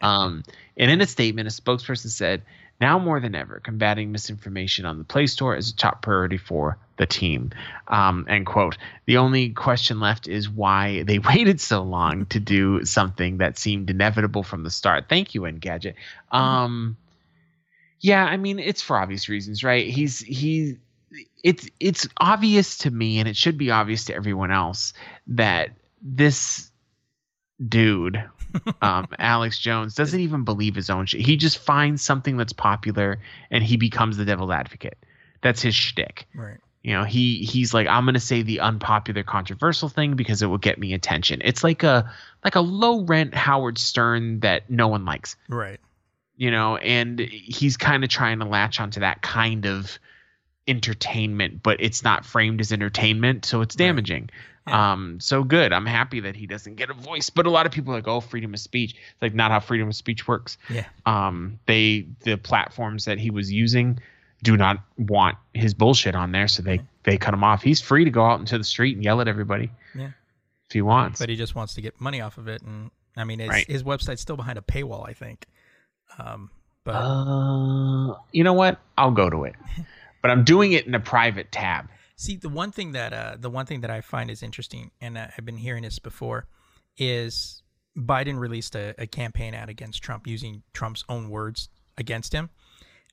um, and in a statement, a spokesperson said, "Now more than ever, combating misinformation on the Play Store is a top priority for the team." Um, end quote. The only question left is why they waited so long to do something that seemed inevitable from the start. Thank you, Engadget. Um, yeah, I mean, it's for obvious reasons, right? He's he it's it's obvious to me and it should be obvious to everyone else that this dude um, alex jones doesn't even believe his own shit. He just finds something that's popular and he becomes the devil's advocate. That's his shtick. Right. You know he he's like i'm gonna say the unpopular controversial thing because it will get me attention. It's like a like a low rent howard stern that no one likes. Right. You know and he's kind of trying to latch onto that kind of entertainment, but it's not framed as entertainment, so it's damaging. Right. Yeah. Um, so good. I'm happy that he doesn't get a voice. But a lot of people are like, oh, freedom of speech. It's like not how freedom of speech works. Yeah. Um, they the platforms that he was using do not want his bullshit on there, so they they cut him off. He's free to go out into the street and yell at everybody. Yeah. If he wants. But he just wants to get money off of it, and I mean, his, right. his website's still behind a paywall, I think. Um, but uh, you know what? I'll go to it. but I'm doing it in a private tab. See, the one thing that uh, the one thing that I find is interesting, and I've been hearing this before, is Biden released a, a, campaign ad against Trump using Trump's own words against him,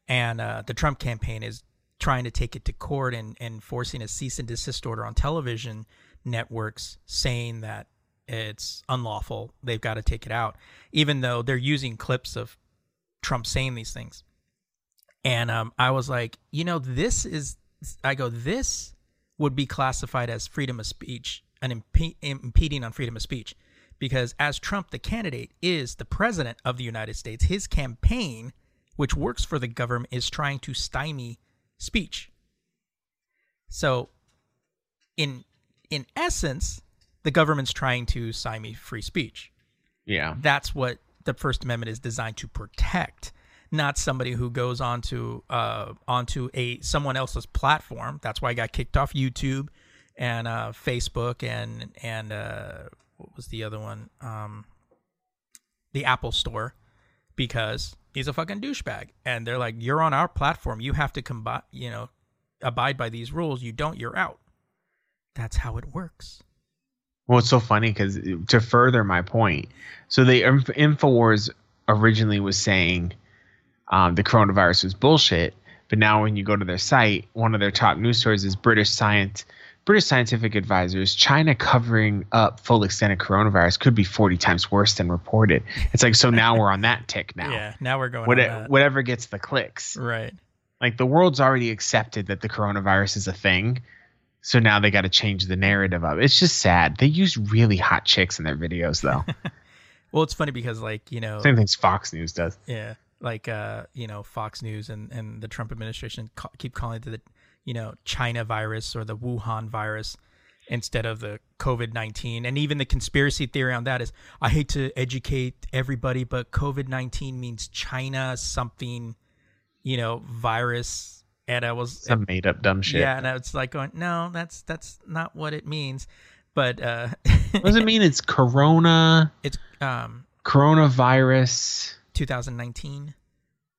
and uh, the Trump campaign is trying to take it to court and, and forcing a cease and desist order on television networks, saying that it's unlawful. They've got to take it out, even though they're using clips of Trump saying these things. And um, I was like, you know, this is, I go, this would be classified as freedom of speech, an imp- impeding on freedom of speech. Because as Trump, the candidate, is the president of the United States, his campaign, which works for the government, is trying to stymie speech. So, in in essence, the government's trying to stymie free speech. Yeah, that's what the First Amendment is designed to protect not somebody who goes onto uh, onto a someone else's platform. That's why I got kicked off YouTube and uh, Facebook and and uh, what was the other one? Um, the Apple Store because he's a fucking douchebag. And they're like, "You're on our platform. You have to combi- you know, abide by these rules. You don't, you're out." That's how it works. Well, it's so funny because to further my point, so the Infowars originally was saying um, the coronavirus was bullshit. But now when you go to their site, one of their top news stories is British science. British scientific advisors, China covering up full extent of coronavirus could be 40 times worse than reported. It's like, so now we're on that tick now. Yeah, now we're going What, Whatever gets the clicks. Right. Like the world's already accepted that the coronavirus is a thing. So now they got to change the narrative of it. It's just sad. They use really hot chicks in their videos, though. well, it's funny because, like, you know, same things Fox News does. Yeah like uh, you know Fox News and, and the Trump administration ca- keep calling it the you know China virus or the Wuhan virus, instead of the COVID 19. And even the conspiracy theory on that is I hate to educate everybody, but COVID 19 means China something, you know, virus. And I was Some made up dumb shit. yeah, and I was like going, no, that's that's not what it means. But uh, What does it mean? It's Corona, it's um coronavirus. 2019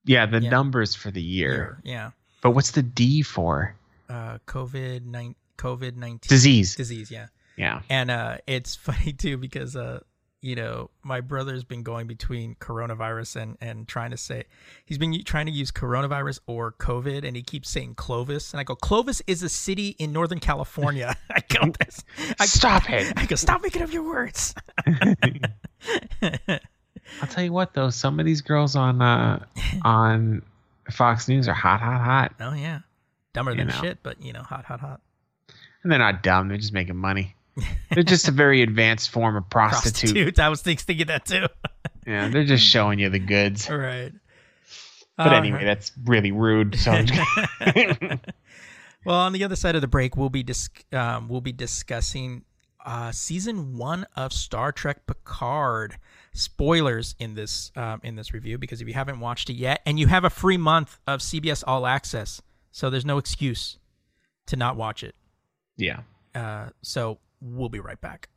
Yeah, the Yeah. numbers for the year. year. Yeah. But what's the D for? Uh, COVID nine COVID nineteen Disease. disease. Yeah. Yeah. And uh, it's funny too because uh, you know, my brother's been going between coronavirus and and trying to say he's been trying to use coronavirus or COVID, and he keeps saying Clovis, and I go, Clovis is a city in Northern California. I go, "That's- I, Stop it. I go, stop making up your words. I'll tell you what though, some of these girls on uh on Fox News are hot, hot, hot. oh yeah, dumber You than know. shit, but you know, hot, hot, hot. And they're not dumb, they're just making money. They're just a very advanced form of prostitute. Prostitutes. I was thinking that too. Yeah, they're just showing you the goods. All right. But All anyway, right. that's really rude. So Well, on the other side of the break, we'll be dis- um, we'll be discussing uh, season one of Star Trek Picard. Spoilers in this um, in this review because if you haven't watched it yet, and you have a free month of CBS All Access, so there's no excuse to not watch it. yeah. Uh, so we'll be right back.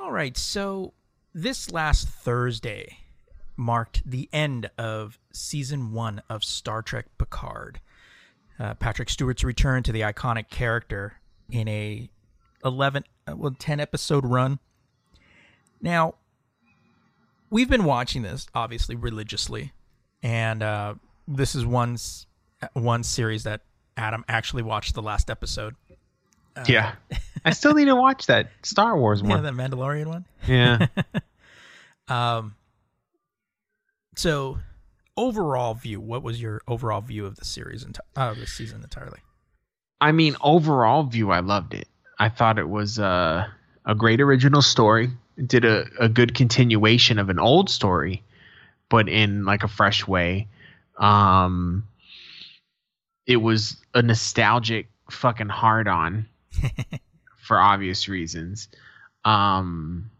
All right, so this last Thursday marked the end of season one of Star Trek Picard. Uh, Patrick Stewart's return to the iconic character in a 11, uh, well, 10 episode run. Now, we've been watching this obviously religiously, and uh, this is one one series that Adam actually watched the last episode. yeah. I still need to watch that Star Wars Yeah, one. that Mandalorian one. Yeah. Um. So, overall view. What was your overall view of the series enti- uh, of the season entirely? I mean, overall view, I loved it. I thought it was uh, a great original story. It did a, a good continuation of an old story, but in like a fresh way. Um, it was a nostalgic fucking hard on for obvious reasons. Um,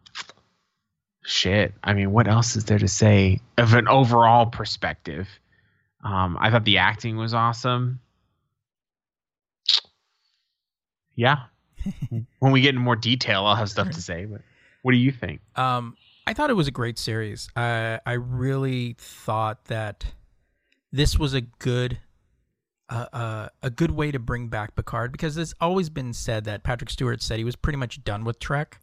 shit. I mean, what else is there to say of an overall perspective? Um, I thought the acting was awesome. Yeah. when we get into more detail, I'll have stuff to say. But what do you think? Um, I thought it was a great series. I I really thought that this was a good uh, uh, a good way to bring back Picard because it's always been said that Patrick Stewart said he was pretty much done with Trek,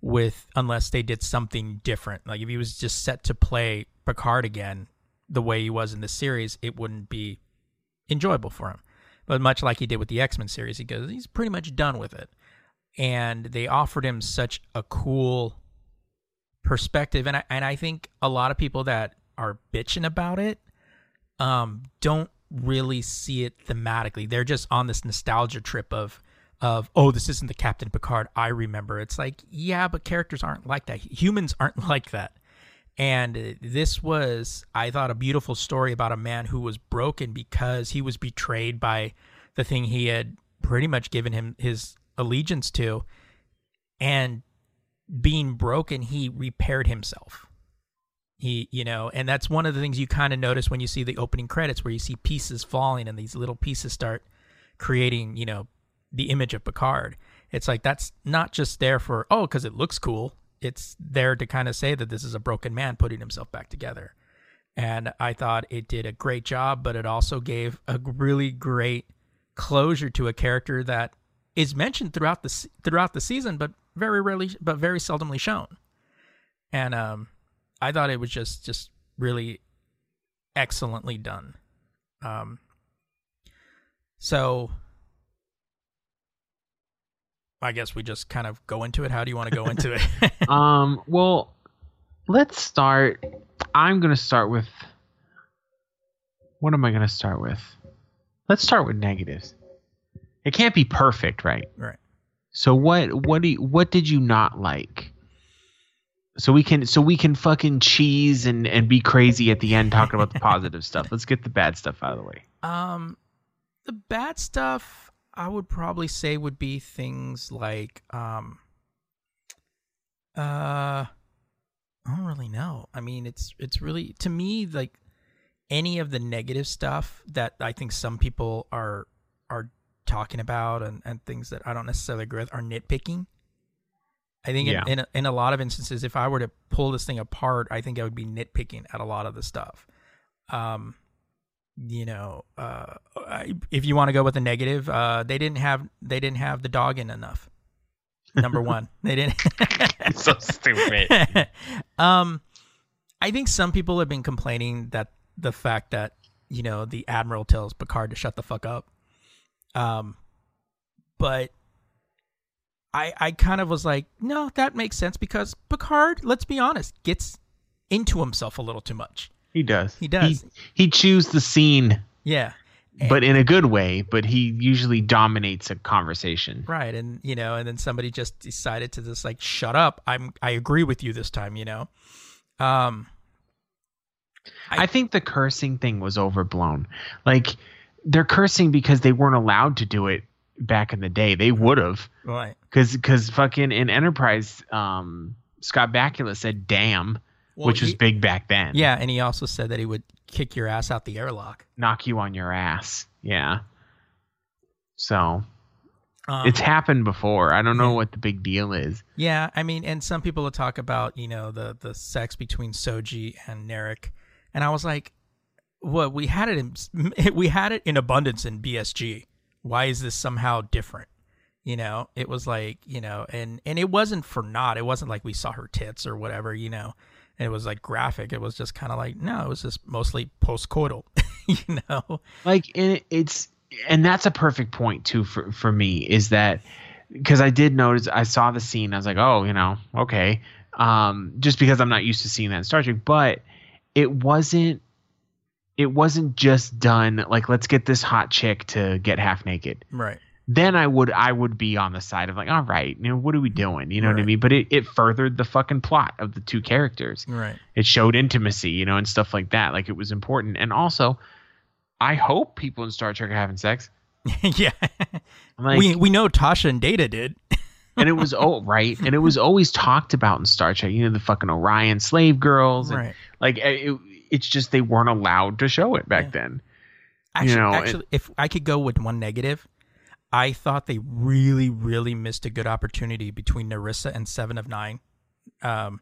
with unless they did something different. Like if he was just set to play Picard again, the way he was in the series, it wouldn't be enjoyable for him. But much like he did with the X Men series, he goes, he's pretty much done with it. And they offered him such a cool perspective, and I and I think a lot of people that are bitching about it, um, don't really see it thematically. They're just on this nostalgia trip of of oh, this isn't the Captain Picard I remember. It's like yeah, but characters aren't like that. Humans aren't like that. And this was, I thought, a beautiful story about a man who was broken because he was betrayed by the thing he had pretty much given him his allegiance to. And being broken, he repaired himself. He, you know, and that's one of the things you kind of notice when you see the opening credits where you see pieces falling and these little pieces start creating, you know, the image of Picard. It's like that's not just there for, oh, because it looks cool it's there to kind of say that this is a broken man putting himself back together. And I thought it did a great job, but it also gave a really great closure to a character that is mentioned throughout the throughout the season, but very rarely, but very seldomly shown. And um, I thought it was just just really excellently done. Um, so I guess we just kind of go into it. How do you want to go into it? um, well, let's start. I'm going to start with. What am I going to start with? Let's start with negatives. It can't be perfect, right? right. So what? What do? You, what did you not like? So we can. So we can fucking cheese and and be crazy at the end talking about the positive stuff. Let's get the bad stuff out of the way. Um, the bad stuff. I would probably say would be things like um uh I don't really know. I mean, it's it's really to me like any of the negative stuff that I think some people are are talking about and, and things that I don't necessarily agree with are nitpicking. I think Yeah. in, in, a, in a lot of instances, if I were to pull this thing apart, I think I would be nitpicking at a lot of the stuff. Um, you know, uh, if you want to go with the negative, uh, they didn't have they didn't have the dog in enough. Number one, they didn't. so stupid. um, I think some people have been complaining that the fact that you know the admiral tells Picard to shut the fuck up. Um, but I I kind of was like, no, that makes sense because Picard, let's be honest, gets into himself a little too much. He does. He does. He, he chews the scene, Yeah. but in a good way. But he usually dominates a conversation. Right, and you know, and then somebody just decided to just like shut up. I'm I agree with you this time, you know. Um I think the cursing thing was overblown. Like they're cursing because they weren't allowed to do it back in the day. They would have, right. because because fucking in Enterprise, um, Scott Bakula said "damn," Well, which was he- big back then. Yeah, and he also said that he would kick your ass out the airlock. knock you on your ass. Yeah. So Um, it's happened before. I don't know what the big deal is. Yeah, I mean, and some people will talk about you know the the sex between Soji and Narek, and I was like, "What we had it in we had it in abundance in BSG. Why is this somehow different?" You know, it was like you know, and and it wasn't for naught. It wasn't like we saw her tits or whatever. You know, it was like graphic. It was just kind of like no, it was just mostly postcoital. you know, like and it- it's and that's a perfect point too for for me is that because I did notice I saw the scene I was like oh you know okay um just because I'm not used to seeing that in Star Trek but it wasn't it wasn't just done like let's get this hot chick to get half naked right? Then I would I would be on the side of like all right you know what are we doing you know what I mean but it, it furthered the fucking plot of the two characters Right. it showed intimacy, you know, and stuff like that. Like it was important. And also, I hope people in Star Trek are having sex. yeah. Like, we we know Tasha and Data did. and it was oh right, and it was always talked about in Star Trek. You know, the fucking Orion slave girls, and Right. like eh, it, it's just they weren't allowed to show it back Yeah. then. Actually, know, it- actually, if I could go with one negative, I thought they really, really missed a good opportunity between Narissa and Seven of Nine. Um,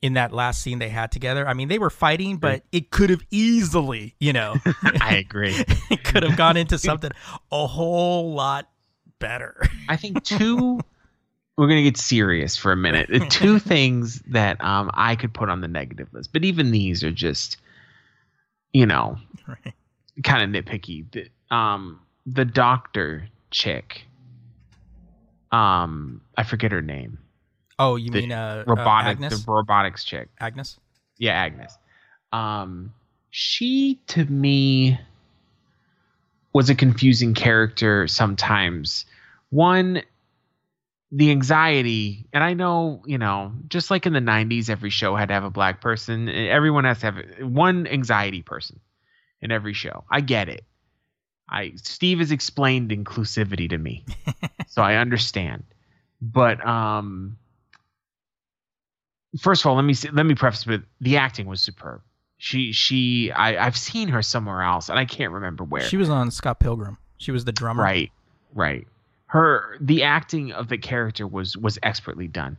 in that last scene they had together, I mean, they were fighting, but it could have easily, you know, I agree. it could have gone into something a whole lot better. I think two. We're gonna get serious for a minute. Two things that um I could put on the negative list, but even these are just, you know, right. kind of nitpicky. The, um, the doctor chick. Um, I forget her name. Oh, you The mean uh, uh, Robotic, Agnes? the robotics chick. Agnes? Yeah, Agnes. Um, she to me was a confusing character sometimes. One, the anxiety, and I know, you know, just like in the 90s, every show had to have a black person. Everyone has to have one anxiety person in every show. I get it. I Steve has explained inclusivity to me, so I understand. But um, first of all, let me let me preface with the acting was superb. She she I I've seen her somewhere else, and I can't remember where. She was on Scott Pilgrim. She was the drummer. Right, right. Her the acting of the character was was expertly done,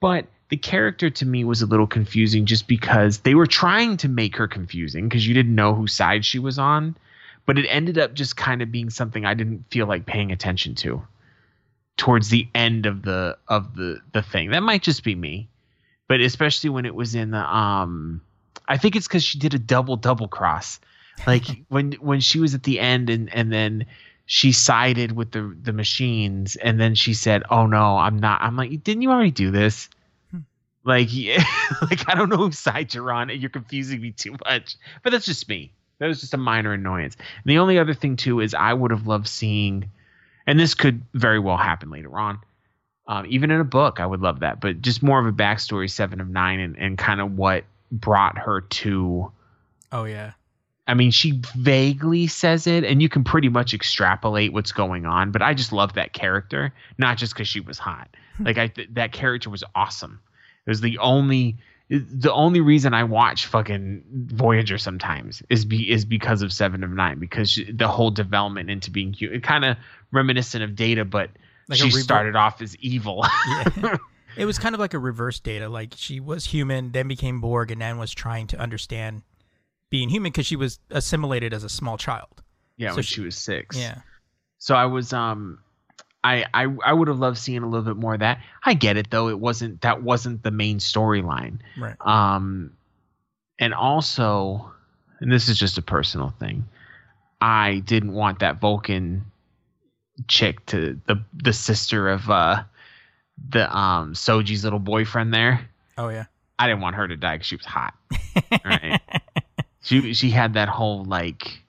but the character to me was a little confusing just because they were trying to make her confusing because you didn't know whose side she was on, but it ended up just kind of being something I didn't feel like paying attention to towards the end of the of the the thing. That might just be me, but especially when it was in the um, I think it's because she did a double double cross, like when when she was at the end and and then she sided with the the machines and then she said, "Oh no, I'm not." I'm like, "Didn't you already do this?" Like, yeah, like I don't know whose side you're on. You're confusing me too much. But that's just me. That was just a minor annoyance. And the only other thing too is I would have loved seeing, and this could very well happen later on. Um, even in a book, I would love that. But just more of a backstory, Seven of Nine, and, and kind of what brought her to Oh yeah. I mean, she vaguely says it, and you can pretty much extrapolate what's going on. But I just love that character, not just because she was hot. like I, th- that character was awesome. It was the only, the only reason I watch fucking Voyager sometimes is be is because of Seven of Nine because she, the whole development into being human, kind of reminiscent of Data, but Like she started off as evil. Yeah. it was kind of like a reverse data. Like she was human, then became Borg, and then was trying to understand being human because she was assimilated as a small child. yeah, So when she- she was six. Yeah. So I was um I I I would have loved seeing a little bit more of that. I get it though. It wasn't that wasn't the main storyline. Right. Um and also and this is just a personal thing. I didn't want that Vulcan chick to the the sister of uh the um Soji's little boyfriend there. Oh yeah. I didn't want her to die because she was hot. Right. she she had that whole like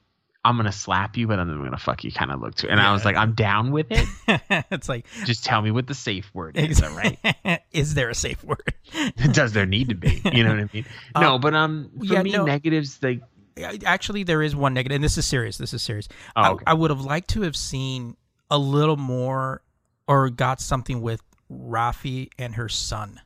I'm gonna slap you, but then I'm gonna fuck you kind of look to it. And I was like, I'm down with it. it's like Just tell me what the safe word is, all right? is there a safe word? Does there need to be? You know what I mean? No, but um, for yeah, me, no. negatives like Actually, there is one negative, and this is serious. This is serious. Oh, I- I, would have liked to have seen a little more, or got something with Raffi and her son.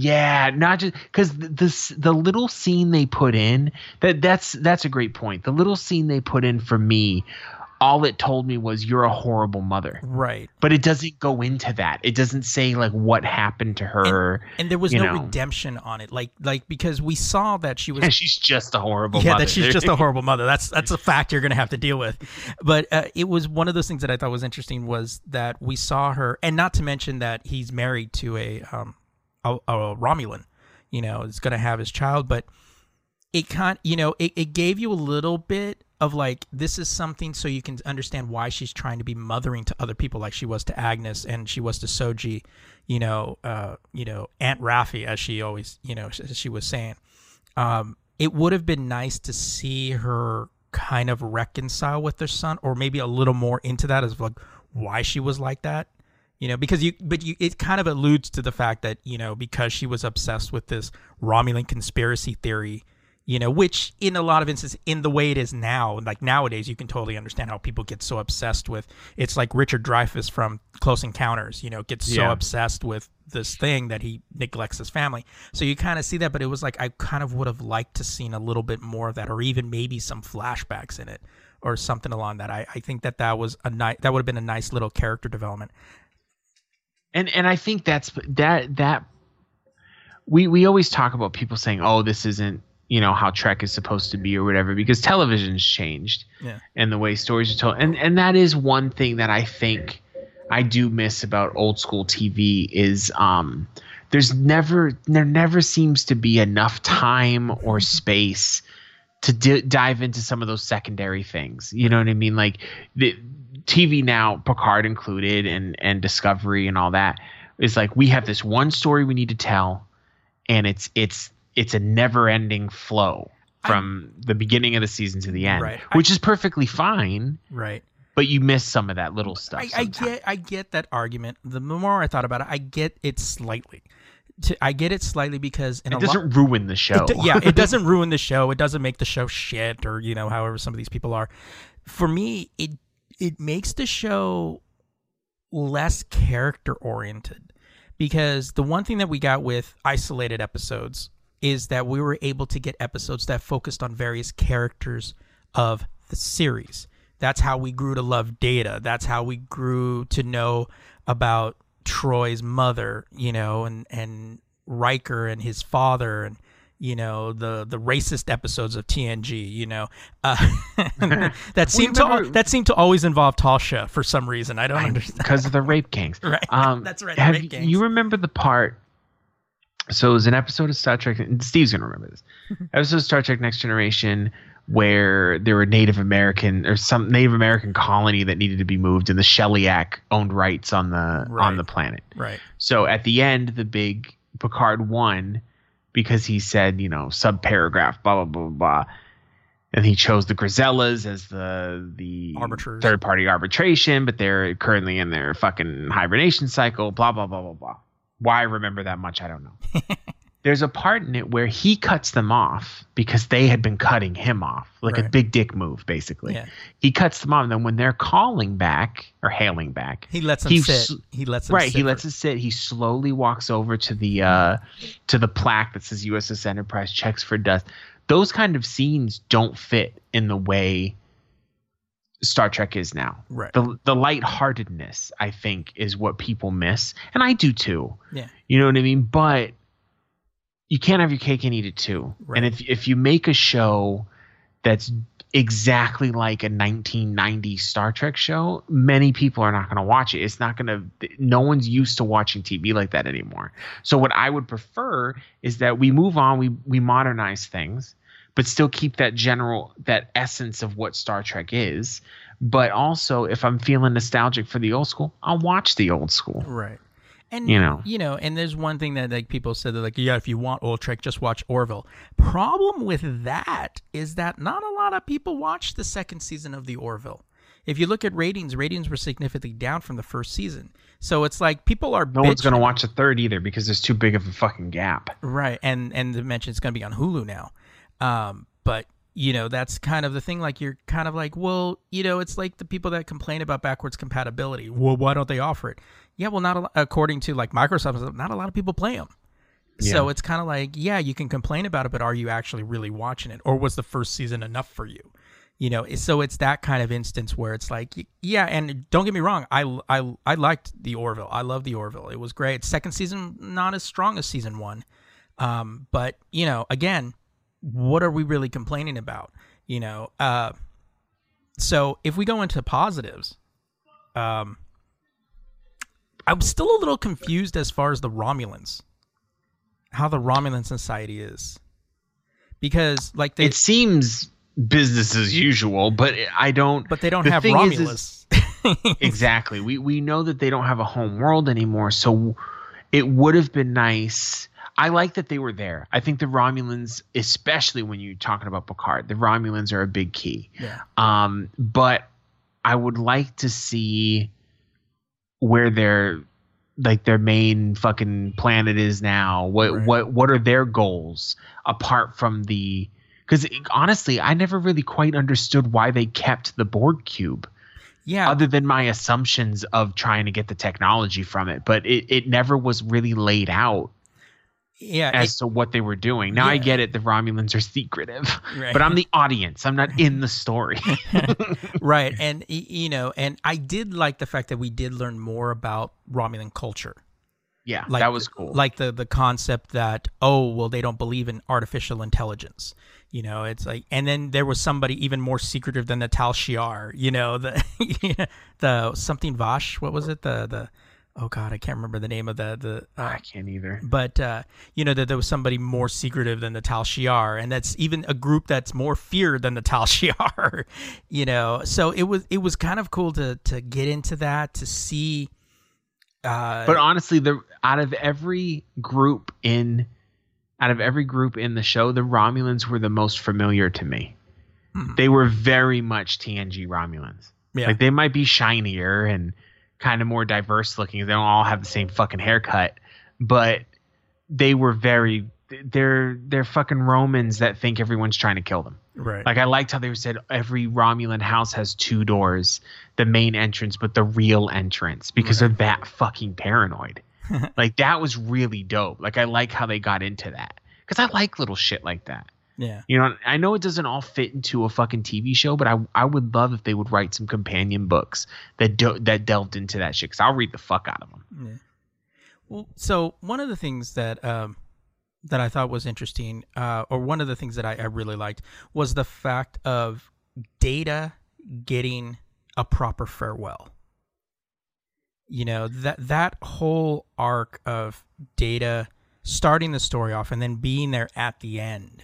Yeah, not just because the, the the little scene they put in that that's that's a great point. The little scene they put in for me, all it told me was you're a horrible mother, Right. but it doesn't go into that. It doesn't say like what happened to her. And there was no know. redemption on it, like like because we saw that she was Yeah, she's just a horrible yeah, mother. that she's just a horrible mother. That's that's a fact you're gonna have to deal with. But uh, it was one of those things that I thought was interesting was that we saw her, and not to mention that he's married to a um a, Romulan, you know, is gonna have his child, but it kind you know it, it gave you a little bit of like this is something so you can understand why she's trying to be mothering to other people like she was to Agnes and she was to Soji, you know, uh, you know, Aunt Raffi as she always, you know, as she was saying. Um, it would have been nice to see her kind of reconcile with her son, or maybe a little more into that as like why she was like that. You know, because you, but you, it kind of alludes to the fact that you know because she was obsessed with this Romulan conspiracy theory, you know, which in a lot of instances, in the way it is now, like nowadays, you can totally understand how people get so obsessed with. It's like Richard Dreyfuss from Close Encounters, you know, gets so Yeah. obsessed with this thing that he neglects his family. So you kind of see that, but it was like I kind of would have liked to seen a little bit more of that, or even maybe some flashbacks in it, or something along that. I, I think that that was a nice that would have been a nice little character development. And and I think that's that that we we always talk about people saying, "Oh, this isn't you know how Trek is supposed to be or whatever," because television's changed Yeah. and the way stories are told, and and that is one thing that I think I do miss about old school TV is um there's never there never seems to be enough time or space to di- dive into some of those secondary things. You know what I mean? Like the TV now, Picard included, and and Discovery and all that is like we have this one story we need to tell, and it's it's it's a never ending flow from the beginning of the season to the end, Right. I- which is perfectly fine. Right. But you miss some of that little stuff. I, I get I get that argument. The more I thought about it, I get it slightly. To, I get it slightly because It doesn't ruin the show. It yeah, it doesn't ruin the show. It doesn't make the show shit or you know however some of these people are. For me, it it makes the show less character oriented because the one thing that we got with isolated episodes is that we were able to get episodes that focused on various characters of the series. That's how we grew to love Data. That's how we grew to know about Troi's mother, you know, and and Riker and his father and you know the the racist episodes of TNG, you know, uh, that seemed to al- remember- that seemed to always involve Tasha for some reason. I don't understand. because of the rape gangs. Right. Um, That's right, the Have rape you- you remember the part? So it was an episode of Star Trek, and Steve's gonna remember this. episode of Star Trek: Next Generation where there were Native American or some Native American colony that needed to be moved, and the Sheliak owned rights on the Right. on the planet. Right. So at the end, the big Picard won because he said, you know, sub paragraph, blah blah blah blah blah. And he chose the Grizzelas as the the Arbiters. third party arbitration, but they're currently in their fucking hibernation cycle, blah blah blah blah blah. Why I remember that much, I don't know. there's a part in it where he cuts them off because they had been cutting him off, like a big dick move, basically. Yeah. He cuts them off, and then when they're calling back or hailing back, He lets them He sit. he lets them right, sit he lets it sit. He slowly walks over to the uh, to the plaque that says USS Enterprise checks for dust. Those kind of scenes don't fit in the way Star Trek is now. Right. The the lightheartedness, I think, is what people miss, and I do too. Yeah. You know what I mean? But you can't have your cake and eat it too. Right. And if if you make a show that's exactly like a 1990 Star Trek show, many people are not going to watch it. It's not going to no one's used to watching TV like that anymore. So what I would prefer is that we move on, we we modernize things, but still keep that general that essence of what Star Trek is. But also if I'm feeling nostalgic for the old school, I'll watch the old school. Right. And You know. you know, and there's one thing that like people said that like, yeah, if you want old Trek, just watch Orville. Problem with that is that not a lot of people watched the second season of the Orville. If you look at ratings, ratings were significantly down from the first season. So it's like people are No one's going to watch the third either because there's too big of a fucking gap. Right, and and to mention it's going to be on Hulu now. Um, but you know that's kind of the thing. Like you're kind of like, well, you know, it's like the people that complain about backwards compatibility. Well, why don't they offer it? Yeah, well, not a, according to like Microsoft, not a lot of people play them. So it's kind of like, yeah, you can complain about it, but are you actually really watching it, or was the first season enough for you? You know, so it's that kind of instance where it's like, yeah, and don't get me wrong, I, I, I liked the Orville. I love the Orville. It was great. Second season, not as strong as season one. Um, but you know, again, what are we really complaining about? You know, uh, so if we go into positives, um, I'm still a little confused as far as the Romulans, how the Romulan society is, because like they, it seems business as usual, but I don't. but they don't the have thing is- is- Romulus. exactly. We we know that they don't have a home world anymore, so it would have been nice. I like that they were there. I think the Romulans, especially when you're talking about Picard, the Romulans are a big key. yeah, Um, but I would like to see where their like their main fucking planet is now. What Right. what what are their goals apart from the? Because honestly, I never really quite understood why they kept the Borg cube, yeah, other than my assumptions of trying to get the technology from it. But it it never was really laid out yeah. as to what they were doing. Now I get it; the Romulans are secretive, Right. but I'm the audience. I'm not in the story. right and you know and i did like the fact that we did learn more about romulan culture yeah, like that was cool. like the the concept that oh well they don't believe in artificial intelligence you know it's like and then there was somebody even more secretive than the tal shiar you know the the something vash what was it the the oh god i can't remember the name of the the uh, I can't either. but uh, you know that there was somebody more secretive than the Tal Shiar, and that's even a group that's more feared than the Tal Shiar. you know, so it was it was kind of cool to to get into that to see. Uh, But honestly, the out of every group in out of every group in the show, the Romulans were the most familiar to me. Mhm. They were very much TNG Romulans. yeah, Like they might be shinier and kind of more diverse looking. They don't all have the same fucking haircut, but they were very they're they're fucking Romans that think everyone's trying to kill them. right, Like I liked how they said every Romulan house has two doors, the main entrance, but the real entrance because they're that fucking paranoid. like that was really dope. Like I like how they got into that because I like little shit like that. Yeah, You know, I know it doesn't all fit into a fucking TV show, but I I would love if they would write some companion books that do, that delved into that shit. Cause I'll read the fuck out of them. Well, so one of the things that um, that I thought was interesting, uh, or one of the things that I, I really liked, was the fact of Data getting a proper farewell. You know that that whole arc of Data starting the story off and then being there at the end,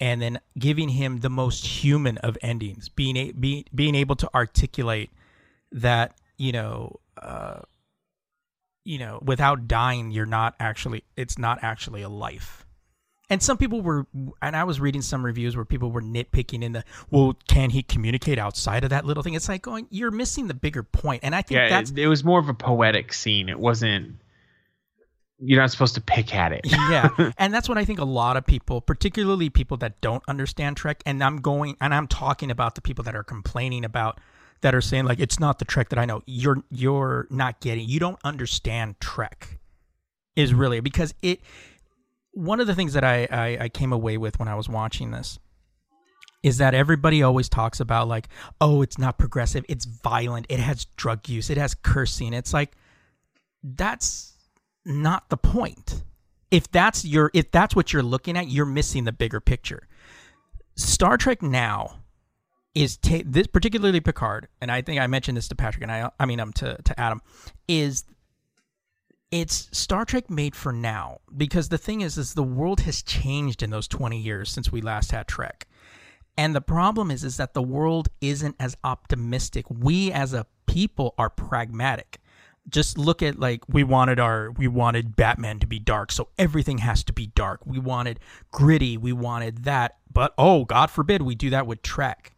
and then giving him the most human of endings, being a, be, being able to articulate that you know. Uh, you know, without dying, you're not actually, it's not actually a life. And some people were, and I was reading some reviews where people were nitpicking in the, well, can he communicate outside of that little thing? It's like going, you're missing the bigger point. And I think Yeah, that's, it, it was more of a poetic scene. It wasn't. You're not supposed to pick at it. yeah. And that's what I think a lot of people, particularly people that don't understand Trek, and I'm going and I'm talking about the people that are complaining about that are saying like it's not the Trek that I know. You're you're not getting you don't understand Trek is really because it one of the things that I, I, I came away with when I was watching this is that everybody always talks about like, oh, it's not progressive, it's violent, it has drug use, it has cursing. It's like that's not the point. If that's your if that's what you're looking at, you're missing the bigger picture. Star Trek now is ta- this particularly Picard, and I think I mentioned this to Patrick and I I mean um to to Adam is it's Star Trek made for now because the thing is is the world has changed in those 20 years since we last had Trek. And the problem is is that the world isn't as optimistic. We as a people are pragmatic just look at like we wanted our we wanted Batman to be dark, so everything has to be dark. We wanted gritty, we wanted that, but oh God forbid we do that with Trek.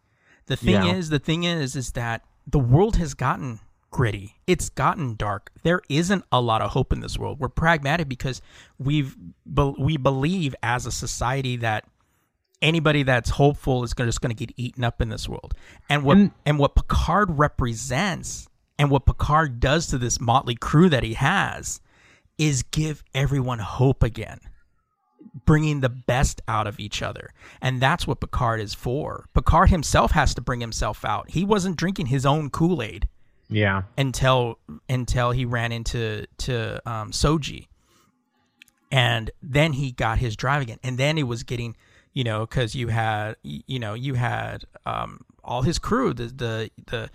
The thing Yeah. is, the thing is, is that the world has gotten gritty. It's gotten dark. There isn't a lot of hope in this world. We're pragmatic because we've we believe as a society that anybody that's hopeful is gonna, just going to get eaten up in this world. And what And- and what Picard represents and what Picard does to this motley crew that he has is give everyone hope again. Bringing the best out of each other. And that's what Picard is for. Picard himself has to bring himself out. He wasn't drinking his own Kool Aid Yeah. until until he ran into to um, Soji, and then he got his drive again, and then he was getting, you know, because you had you know you had um, all his crew, the the the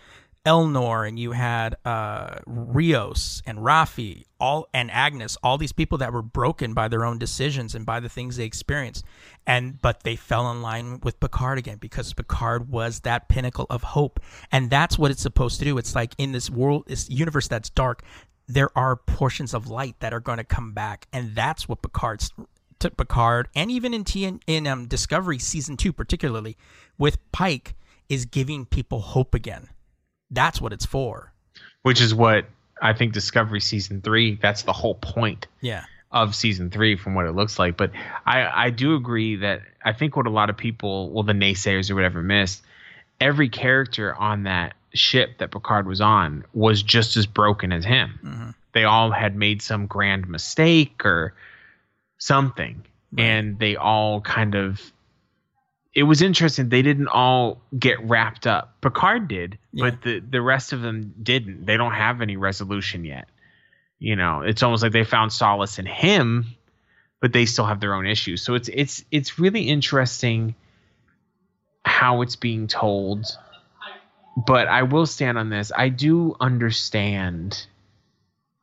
Elnor, and you had uh, Rios and Raffi, all and Agnes, all these people that were broken by their own decisions and by the things they experienced, and but they fell in line with Picard again because Picard was that pinnacle of hope, and that's what it's supposed to do. It's like in this world, this universe that's dark, there are portions of light that are going to come back, and that's what Picard's to Picard, and even in T in um, Discovery season two, particularly with Pike, is giving people hope again. That's what it's for. Which is what I think Discovery season three. That's the whole point Yeah. of season three, from what it looks like. But I I do agree that I think what a lot of people, well, the naysayers or whatever, missed. Every character on that ship that Picard was on was just as broken as him. Mm-hmm. They all had made some grand mistake or something, and they all kind of. It was interesting. They didn't all get wrapped up. Picard did, Yeah. but the the rest of them didn't. They don't have any resolution yet. You know, it's almost like they found solace in him, but they still have their own issues. So it's it's it's really interesting how it's being told. But I will stand on this. I do understand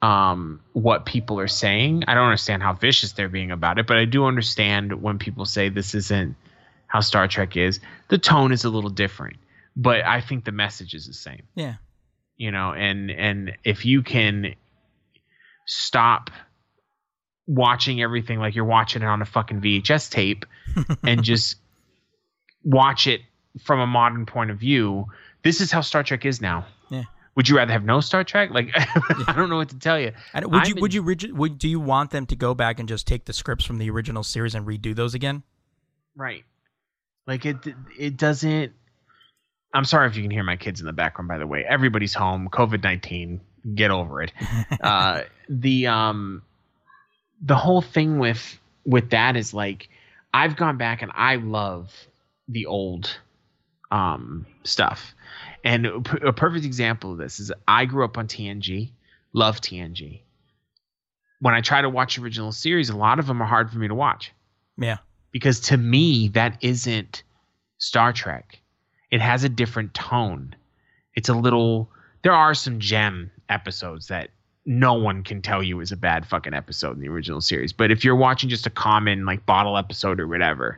um what people are saying. I don't understand how vicious they're being about it, but I do understand when people say this isn't how Star Trek is. The tone is a little different, but I think the message is the same Yeah. you know and and if you can stop watching everything like you're watching it on a fucking VHS tape and just watch it from a modern point of view this is how Star Trek is now Yeah. would you rather have no Star Trek like I don't know what to tell you would I'm you in- would you rigi- would do you want them to go back and just take the scripts from the original series and redo those again? Right. Like it it doesn't I'm sorry if you can hear my kids in the background by the way. Everybody's home, COVID-19, get over it. uh the um the whole thing with with that is like I've gone back and I love the old um stuff. And a perfect example of this is I grew up on TNG, love TNG. When I try to watch original series, a lot of them are hard for me to watch Yeah. Because to me that isn't Star Trek. It has a different tone. It's a little there are some gem episodes that no one can tell you is a bad fucking episode in the original series. But if you're watching just a common like bottle episode or whatever,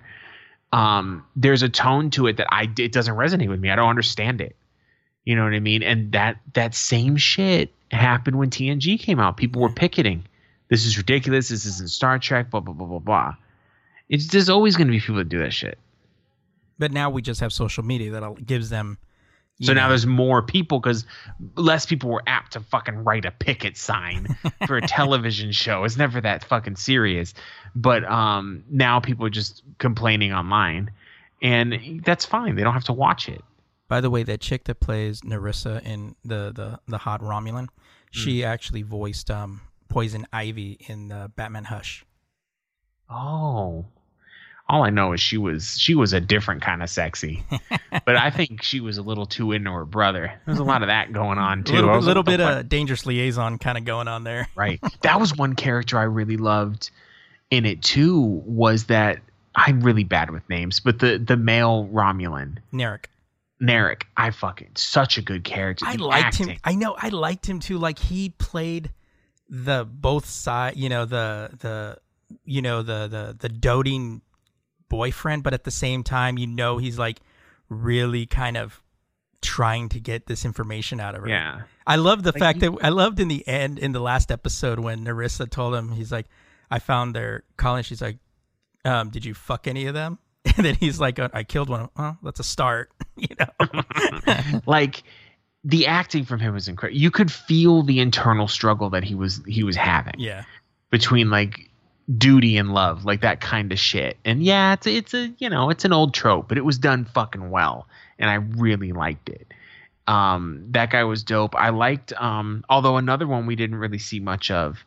um, there's a tone to it that I it doesn't resonate with me. I don't understand it. You know what I mean? And that that same shit happened when TNG came out. People were picketing. This is ridiculous. This isn't Star Trek. Blah blah blah blah blah. It's there's always going to be people that do that shit. But now we just have social media that gives them So You now there's more people because less people were apt to fucking write a picket sign for a television show. It's never that fucking serious. But um, now people are just complaining online, and that's fine. They don't have to watch it. By the way, that chick that plays Narissa in the the the hot Romulan, she Hmm. actually voiced um Poison Ivy in the Batman Hush. Oh. All I know is she was she was a different kind of sexy, but I think she was a little too into her brother. There's a lot of that going on A too. little, was like, little bit oh, of dangerous liaison kind of going on there. right. That was one character I really loved in it too. Was that I'm really bad with names, but the the male Romulan Narek. Narek, I fucking such a good character. I The liked him. I know I liked him too. Like he played the both side, you know, the the you know the the the doting boyfriend, but at the same time, you know, he's like really kind of trying to get this information out of her. Yeah. I love the Like, fact you- that I loved in the end in the last episode when Narissa told him he's like, I found their calling. She's like, um, did you fuck any of them? And then he's like, I killed one. Oh, that's a start. you know. like the acting from him was incredible. You could feel the internal struggle that he was he was having. yeah. between like duty and love, like that kind of shit. And yeah, it's it's a you know it's an old trope, but it was done fucking well, and I really liked it. Um, that guy was dope. I liked. Um, although another one we didn't really see much of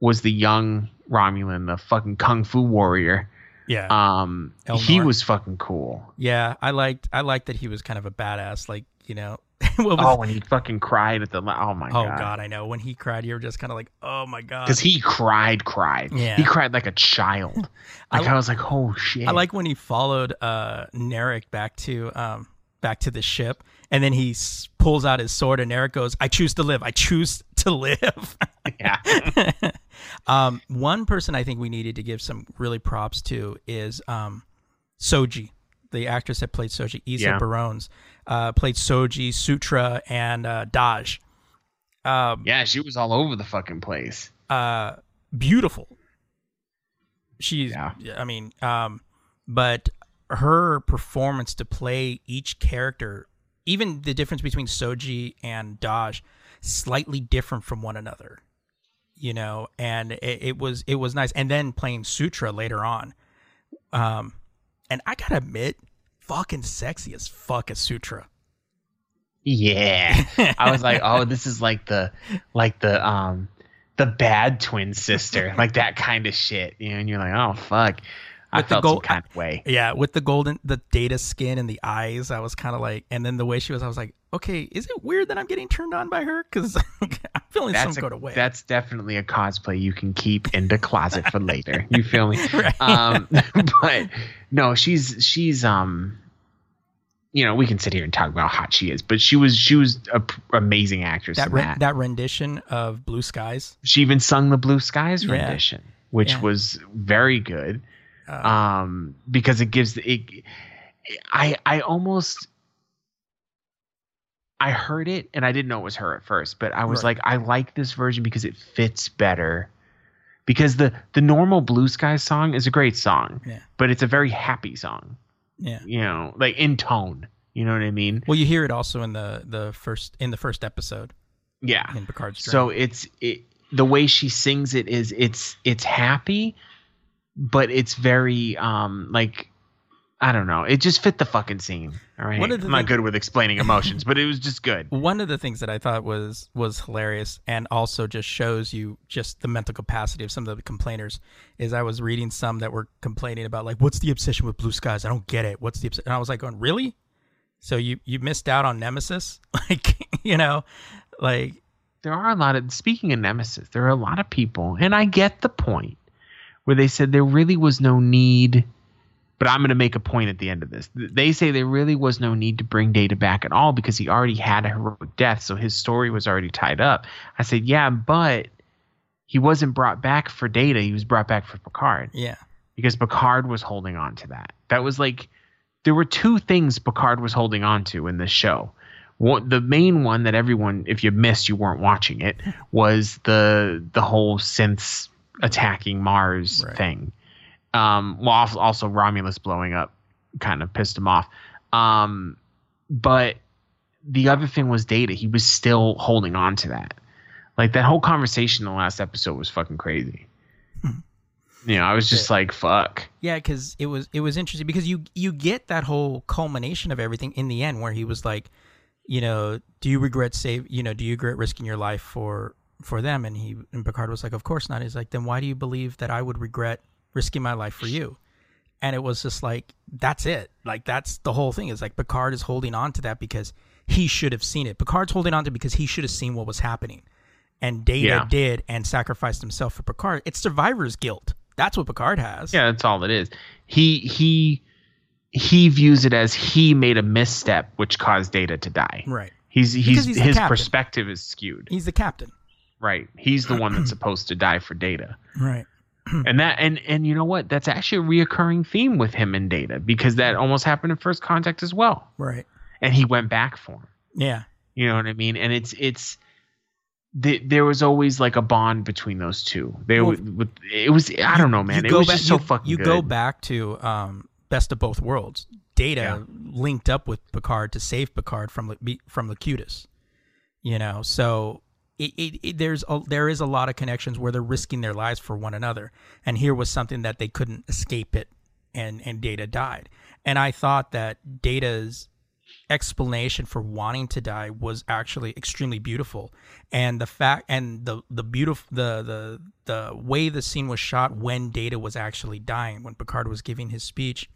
was the young Romulan, the fucking kung fu warrior. Yeah. Um, Elnor. he was fucking cool. Yeah, I liked I liked that he was kind of a badass. Like you know, what was, Oh, when he fucking cried at the oh my God. oh god. god, I know when he cried, you were just kind of like, oh my god. Because he cried, cried. Yeah. He cried like a child. I Like li- I, was like, oh shit. I like when he followed uh Narek back to um back to the ship, and then he s- pulls out his sword, and Narek goes, "I choose to live. I choose to live." yeah. um, one person I think we needed to give some really props to is um, Soji, the actress that played Soji, Isa Yeah. Briones, uh, played Soji, Sutra, and uh, Daj. Um, Yeah, she was all over the fucking place. uh, beautiful. She's, Yeah. I mean, um, but her performance to play each character, even the difference between Soji and Daj, slightly different from one another. You know, and it, it was it was nice. And then playing Sutra later on, um, and I gotta admit, fucking sexy as fuck as Sutra. Yeah. I was like, oh, this is like the like the um the bad twin sister, like that kind of shit. You know, and you're like, oh fuck. I With the felt some gold- kind of way. Yeah, with the golden, the data skin and the eyes, I was kind of like, and then the way she was, I was like, okay, is it weird that I'm getting turned on by her? Because I'm feeling That's some a, of way. that's definitely a cosplay you can keep in the closet for later. You feel me? Right. Um, but no, she's she's um, you know, we can sit here and talk about how hot she is, but she was she was a p- amazing actress. that re- that. that rendition of Blue Skies. she even sung the Blue Skies Yeah. rendition, which Yeah. was very good. Uh, um because it gives it i i almost i heard it and i didn't know it was her at first but i was Right. like i like this version because it fits better because the the normal blue sky song is a great song Yeah. but it's a very happy song yeah. you know like in tone you know what i mean Well, you hear it also in the the first in the first episode yeah in Picard's Dream. so it's it the way she sings it is it's it's happy but it's very um like i don't know it just fit the fucking scene all right One of the i'm not good with explaining emotions but it was just good one of the things that I thought was was hilarious and also just shows you just the mental capacity of some of the complainers is I was reading some that were complaining about like what's the obsession with blue skies? I don't get it. What's the obsession? And I was like going, "Really? So you you missed out on Nemesis? like, you know, like there are a lot of speaking of nemesis there are a lot of people and i get the point where they said there really was no need but i'm going to make a point at the end of this they say there really was no need to bring data back at all because he already had a heroic death so his story was already tied up i said yeah but he wasn't brought back for data he was brought back for picard yeah. because Picard was holding on to that. That was like there were two things Picard was holding on to in this show. One, the main one that everyone, if you missed, you weren't watching it, was the the whole synths attacking Mars Right. thing. Um, well, also- also Romulus blowing up kind of pissed him off. Um, but the other thing was data. He was still holding on to that. Like that whole conversation in the last episode was fucking crazy. you know, I was just like, fuck. Yeah, because it was it was interesting because you you get that whole culmination of everything in the end where he was like, you know, do you regret save you know, do you regret risking your life for for them? And he and Picard was like, of course not. He's like, then why do you believe that I would regret risking my life for you? And it was just like that's it. Like that's the whole thing. Is like Picard is holding on to that because he should have seen it. Picard's holding on to it because he should have seen what was happening. And Data Yeah. did and sacrificed himself for Picard. It's survivor's guilt. That's what Picard has. Yeah, that's all it is. He he he views it as he made a misstep which caused Data to die. Right. He's he's, he's his perspective is skewed. He's the captain. Right. He's the one that's supposed to die for Data. Right. and that and and you know what? That's actually a reoccurring theme with him and Data because that almost happened in First Contact as well. Right. And he went back for him. Yeah. You know what I mean? And it's it's the, there was always like a bond between those two. They Well, with it was I don't know, man. It was back, just so you, fucking you good. go back to um, Best of Both Worlds. Data Yeah. linked up with Picard to save Picard from from Locutus. You know, so it, it, it, there's a, there is a lot of connections where they're risking their lives for one another, and here was something that they couldn't escape it, and and Data died, and I thought that Data's explanation for wanting to die was actually extremely beautiful. And the fact and the the beautiful the the the way the scene was shot when data was actually dying when picard was giving his speech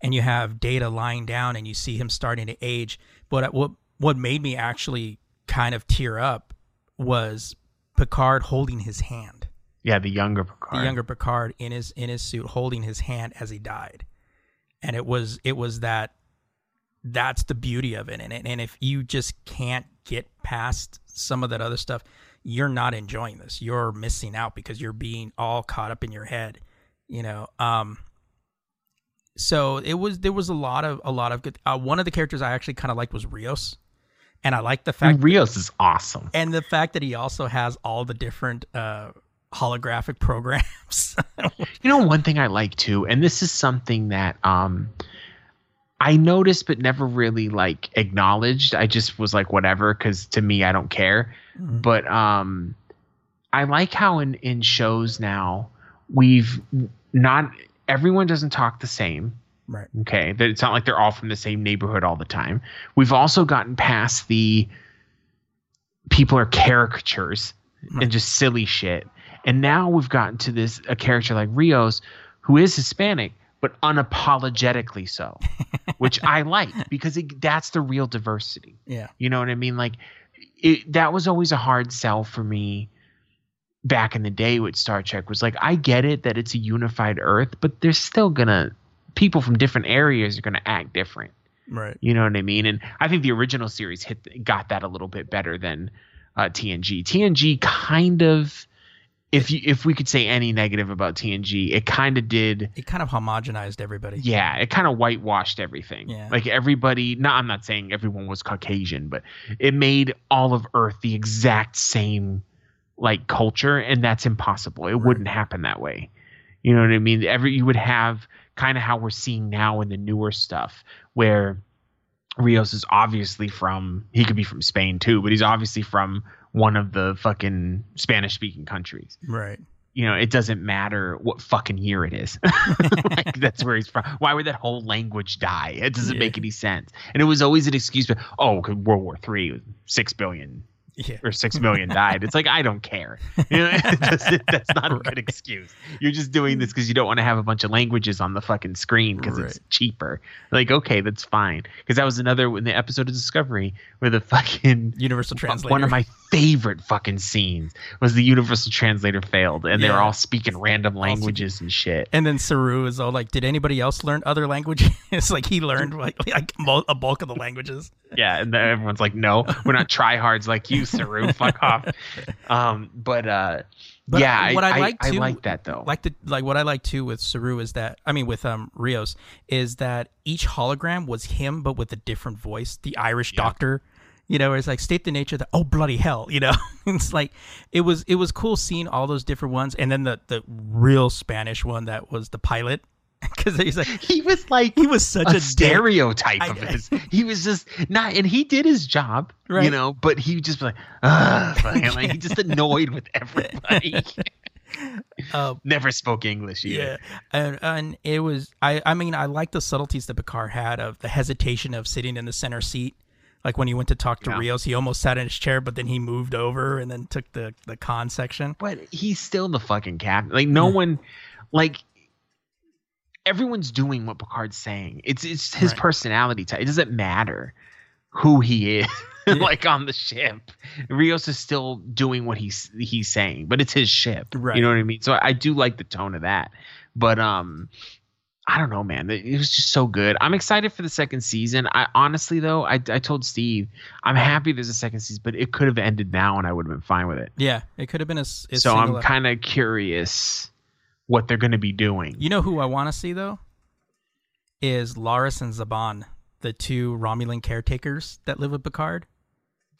and you have data lying down and you see him starting to age. But uh, what what made me actually kind of tear up was picard holding his hand yeah, the younger Picard. the younger Picard in his in his suit holding his hand as he died. And it was it was that that's the beauty of it. And and if you just can't get past some of that other stuff, you're not enjoying this. You're missing out because you're being all caught up in your head, you know. Um so it was there was a lot of a lot of good uh, one of the characters I actually kind of liked was Rios. And I like the fact And Rios is awesome. and the fact that he also has all the different uh holographic programs. You know, one thing I like too, and this is something that um I noticed but never really like acknowledged. I just was like whatever cuz to me I don't care. Mhm. But um I like how in in shows now we've not everyone doesn't talk the same. Right. Okay, that it's not like they're all from the same neighborhood all the time. We've also gotten past the people are caricatures Right. and just silly shit. And now we've gotten to this a character like Rios who is Hispanic but unapologetically so, which I like because it, that's the real diversity. Yeah. You know what I mean? Like it, that was always a hard sell for me back in the day with Star Trek was like I get it that it's a unified Earth, but they're still gonna people from different areas are gonna act different. Right. You know what I mean? And I think the original series hit got that a little bit better than uh, TNG. TNG kind of, if you if we could say any negative about TNG, it kind of did. It kind of homogenized everybody. Yeah, it kind of whitewashed everything. Yeah. Like everybody, no, I'm not saying everyone was Caucasian, but it made all of Earth the exact same like culture, and that's impossible. It wouldn't happen that way. You know what I mean? Every you would have kind of how we're seeing now in the newer stuff, where Rios is obviously from he could be from Spain too, but he's obviously from one of the fucking Spanish speaking countries Right. you know, it doesn't matter what fucking year it is. like that's where he's from. Why would that whole language die? It doesn't Yeah. make any sense. And it was always an excuse. But oh, World War Three, six billion Yeah. or six million died. It's like I don't care. You know, doesn't- that's not a good excuse. You're just doing this because you don't want to have a bunch of languages on the fucking screen because it's cheaper. Like okay, that's fine. Because that was another in the episode of Discovery where the fucking Universal translator. one of my favorite fucking scenes was the universal translator failed and they were all speaking random languages and shit. and then Saru is all like, "Did anybody else learn other languages?" like he learned like, like a bulk of the languages. Yeah, and everyone's like, "No, we're not tryhards like you, Saru. Fuck off." Um, but uh, But yeah, what I, I, like I, too, like that though. like the like what I like too with Saru is that I mean with um Rios is that each hologram was him but with a different voice. The Irish doctor, you know, where it's like state the nature that oh bloody hell, you know. it's like it was it was cool seeing all those different ones, and then the the real Spanish one that was the pilot. because he's like he was like he was such a, a, stereotype I- of his. He was just not, and he did his job, Right. you know. But he just was like, Ugh, like he just annoyed with everybody. Um, Never spoke English either. Yeah, and and it was I I mean I like the subtleties that Picard had of the hesitation of sitting in the center seat. Like when he went to talk to Yeah. Rios, he almost sat in his chair, but then he moved over and then took the the con section. But he's still the fucking captain. Like no Yeah. one, like everyone's doing what Picard's saying. It's it's his Right. personality type. It doesn't matter who he is. Yeah. like on the ship, Rios is still doing what he's he's saying, but it's his ship. Right. You know what I mean? So I, I do like the tone of that. But um, I don't know, man. It was just so good. I'm excited for the second season. I honestly though, I I told Steve, I'm happy there's a second season, but it could have ended now and I would have been fine with it. Yeah, it could have been a. a so I'm kind of curious what they're going to be doing. You know who I want to see though? Is Laris and Zhaban, the two Romulan caretakers that live with Picard.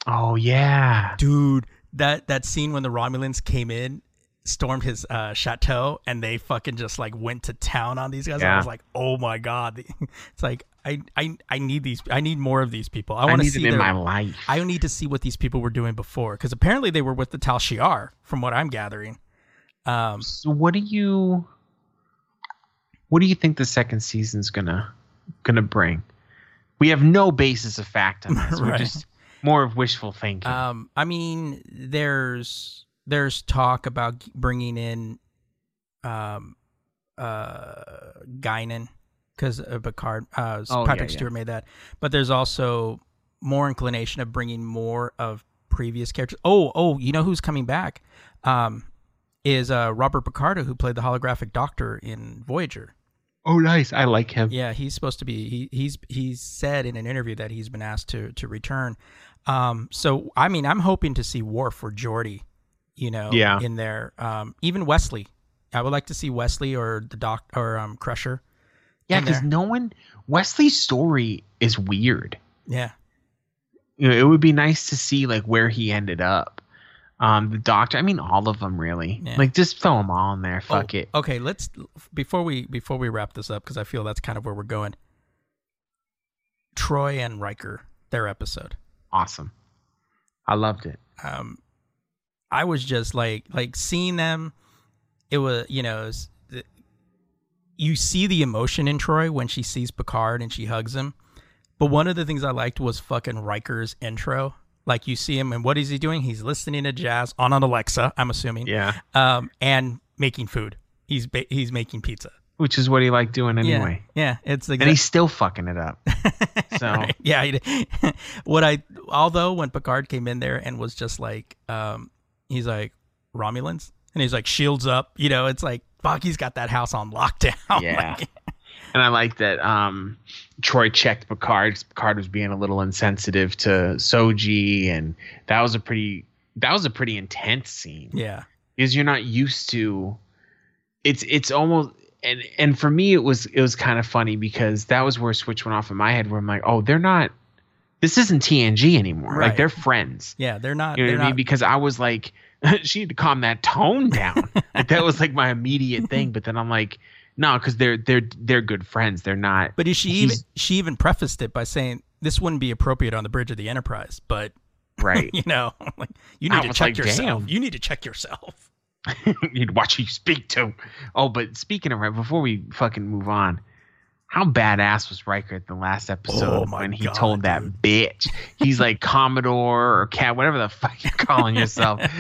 Oh yeah. Dude, that that scene when the Romulans came in, stormed his uh, chateau, and they fucking just like went to town on these guys. I was like, oh my god! It's like I I I need these. I need more of these people. I I, want to see them in their- my life. I need to see what these people were doing before, because apparently they were with the Tal Shiar, from what I'm gathering. Um, So what do you what do you think the second season's gonna gonna bring? We have no basis of fact on this. We're just more of wishful thinking. Um, I mean, there's there's talk about bringing in, um, uh, Guinan because uh, Picard, uh, Oh, Patrick yeah. Stewart made that, but there's also more inclination of bringing more of previous characters. Oh, oh, you know who's coming back? Um, is uh Robert Picardo who played the holographic Doctor in Voyager. oh, nice. I like him. Yeah, he's supposed to be. He he's he's said in an interview that he's been asked to to return. Um, so I mean, I'm hoping to see Worf or Geordi, you know, Yeah. in there. Um, even Wesley. I would like to see Wesley or the doc or um Crusher. Yeah, because no one Wesley's story is weird. Yeah, You know, it would be nice to see like where he ended up. Um, the doctor. I mean, all of them really. Yeah. Like, just throw them all in there. Fuck Oh, it. Okay, let's before we before we wrap this up because I feel that's kind of where we're going. Troi and Riker, their episode. Awesome. I loved it. um i was just like like seeing them it was you know was, the- you see the emotion in troi when she sees picard and she hugs him but one of the things i liked was fucking riker's intro like you see him and what is he doing he's listening to jazz on an alexa i'm assuming Yeah. um and making food he's ba- he's making pizza Which is what he liked doing anyway. yeah yeah it's like And he's still fucking it up. So Right. yeah what i although when picard came in there and was just like um he's like romulans and he's like shields up you know it's like fuck he's got that house on lockdown Yeah. Like, And I like that um, Troi checked Picard. Picard was being a little insensitive to Soji, and that was a pretty that was a pretty intense scene yeah because you're not used to. It's it's almost and and for me it was it was kind of funny because that was where a switch went off in my head where I'm like, oh, they're not. This isn't TNG anymore. Right. Like they're friends. yeah they're not You know they're what I mean? Because I was like, she had to calm that tone down. like that was like my immediate thing. But then I'm like, no, because they're they're they're good friends. They're not. but is she even she even prefaced it by saying this wouldn't be appropriate on the bridge of the enterprise but right. you know like you need I to check like, yourself damn. you need to check yourself You'd watch who you speak to. Oh, but speaking of right, before we fucking move on, how badass was Riker at the last episode Oh when he God, told that dude. bitch he's like Commodore or Cat, whatever the fuck you're calling yourself.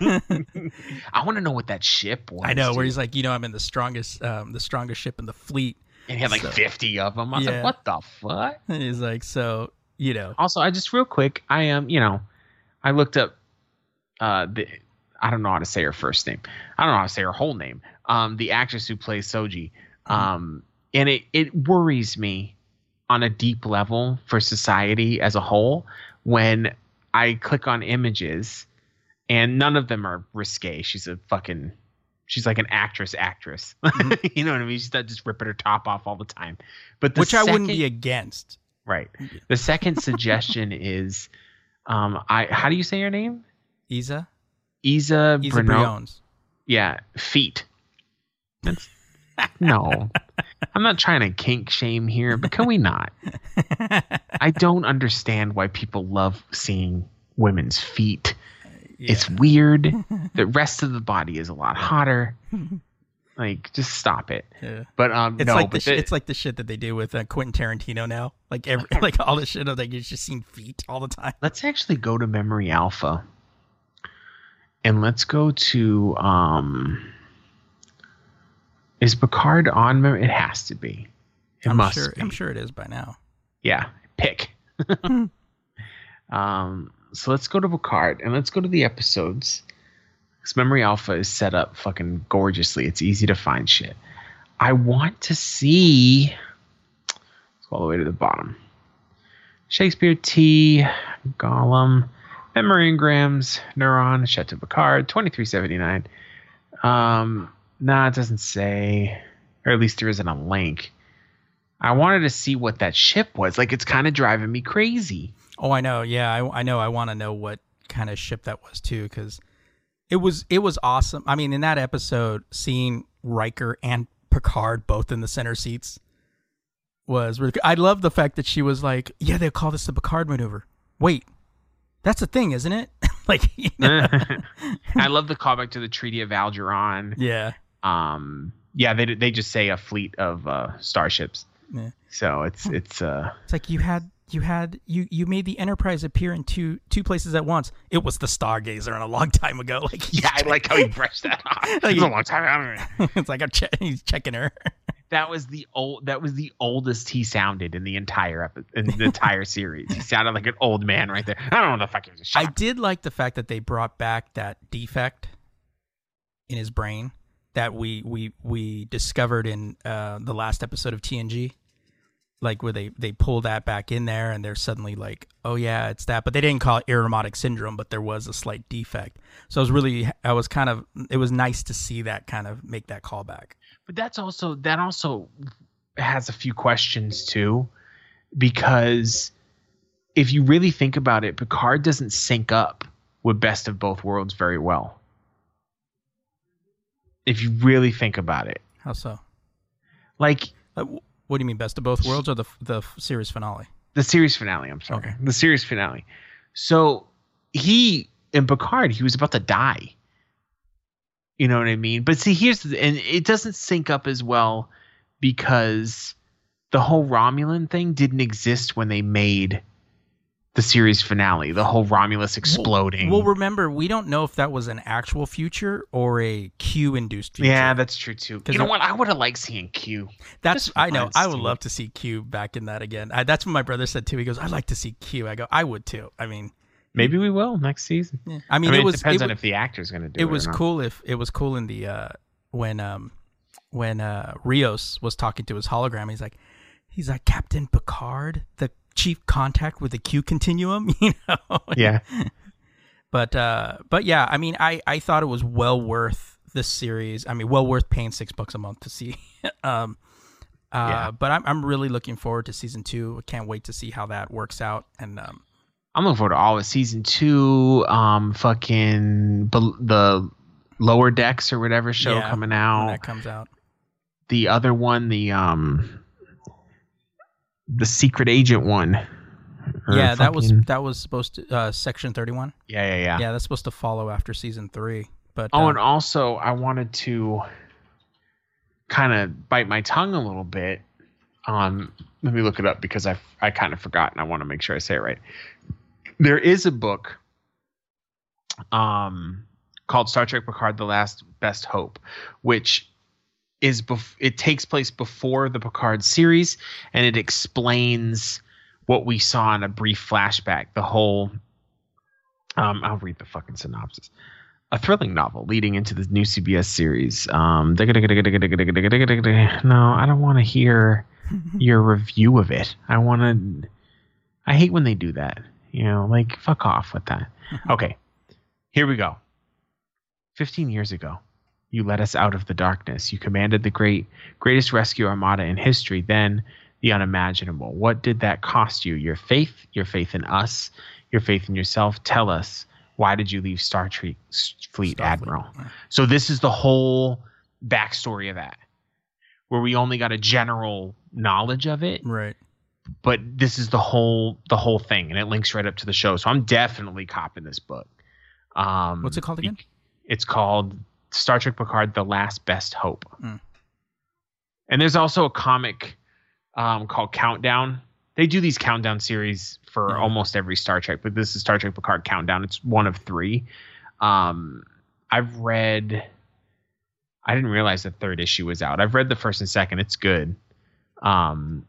I want to know what that ship was. i know where he's like you know i'm in the strongest um the strongest ship in the fleet and he had like so- 50 of them. I was Yeah. like, what the fuck? and he's like so you know Also, I just real quick, I am, um, you know, I looked up uh the I don't know how to say her first name. I don't know how to say her whole name. Um the actress who plays Soji. Um and it it worries me on a deep level for society as a whole when I click on images and none of them are risque. She's a fucking she's like an actress actress. you know what I mean? She's not just ripping her top off all the time. But the which I wouldn't be against. Right. The second suggestion is, um, I how do you say your name? Isa, Isa, Isa Briones. Yeah, feet. That's, no, I'm not trying to kink shame here, but can we not? I don't understand why people love seeing women's feet. Yeah. It's weird. the rest of the body is a lot hotter. Like, just stop it. Yeah. But um, it's no, like the, sh- it's like the shit that they do with uh, Quentin Tarantino now. Like every like all the shit of like you're just seeing feet all the time. Let's actually go to Memory Alpha, and let's go to um. Is Picard on? Memory? It has to be. It I'm must. Sure, be. I'm sure it is by now. Yeah, pick. um. So let's go to Picard and let's go to the episodes because Memory Alpha is set up fucking gorgeously. It's easy to find shit. I want to see. Let's go all the way to the bottom. Shakespeare T, Golem, Memory Engrams, Neuron, Chateau Picard, 2379. Um, nah, it doesn't say, or at least there isn't a link. I wanted to see what that ship was. Like, it's kind of driving me crazy. Oh, I know. Yeah, I, I know. I want to know what kind of ship that was too, because it was it was awesome. I mean, in that episode, seeing Riker and Picard both in the center seats was really. Good. I love the fact that she was like, "Yeah, they call this the Picard maneuver." Wait, that's a thing, isn't it? like? I love the callback to the Treaty of Algeron. Yeah. Um. Yeah, they they just say a fleet of uh, starships. Yeah. So it's it's uh. It's like you had you had you you made the Enterprise appear in two two places at once. It was the Stargazer and a long time ago. Like yeah, I like how he brushed that off. like, it was a long time. Ago. it's like I'm che- he's checking her. that was the old. That was the oldest he sounded in the entire epi- in the entire series. He sounded like an old man right there. I don't know the fuck he was. I did like the fact that they brought back that defect in his brain that we we we discovered in uh, the last episode of TNG like where they they pull that back in there and they're suddenly like oh yeah it's that. But they didn't call it irumodic syndrome but there was a slight defect. So i was really i was kind of it was nice to see that kind of make that callback but that's also that also has a few questions too because if you really think about it picard doesn't sync up with best of both worlds very well if you really think about it how so like uh, what do you mean, best of both worlds, or the the series finale? The series finale. I'm sorry, okay. the series finale. So he in Picard, he was about to die. You know what I mean? But see, here's the, and it doesn't sync up as well because the whole Romulan thing didn't exist when they made the series finale, the whole Romulus exploding. Well, well, remember, we don't know if that was an actual future or a Q induced future. Yeah, that's true too. You know what? I would have liked seeing Q. That's I know. I would love to see Q back in that again. I, that's what my brother said too. He goes, "I'd like to see Q." I go, "I would too." I mean, maybe we will next season. Yeah. I, mean, I mean, it, was, depends it, on if the actor's going to do it. It was cool if it was cool in the uh, when um when uh Rios was talking to his hologram. He's like, he's like Captain Picard, the chief contact with the Q continuum, you know? Yeah. but uh but yeah, I mean I I thought it was well worth this series. I mean, well worth paying 6 bucks a month to see. um uh yeah. but I'm I'm really looking forward to season 2. I can't wait to see how that works out and um I'm looking forward to all of season 2 um fucking the lower decks or whatever show yeah, coming out. that comes out. The other one, the um the secret agent one. Yeah, that was that was supposed to uh, section thirty one. Yeah, yeah, yeah. Yeah, that's supposed to follow after season three. But oh, uh, and also I wanted to kind of bite my tongue a little bit. Um, let me look it up because I I kind of forgot and I want to make sure I say it right. There is a book, um, called Star Trek Picard: The Last Best Hope, which is bef- it takes place before the Picard series, and it explains what we saw in a brief flashback. The whole, um, I'll read the fucking synopsis. A thrilling novel leading into the new CBS series. Um, no, I don't want to hear your review of it. I want to. I hate when they do that. You know, like fuck off with that. Okay, here we go. Fifteen years ago, you led us out of the darkness. You commanded the great greatest rescue armada in history, then the unimaginable. What did that cost you? Your faith, your faith in us, your faith in yourself. Tell us, why did you leave Star Trek Fleet Admiral? So this is the whole backstory of that. where we only got a general knowledge of it. Right. But this is the whole the whole thing, and it links right up to the show. So I'm definitely copping this book. Um, What's it called again? It's called Star Trek Picard: The Last Best Hope. Mm. And there's also a comic um, called Countdown. They do these countdown series for Mhm. almost every Star Trek, but this is Star Trek Picard Countdown. It's one of three. Um, I've read. I didn't realize the third issue was out. I've read the first and second. It's good. Um,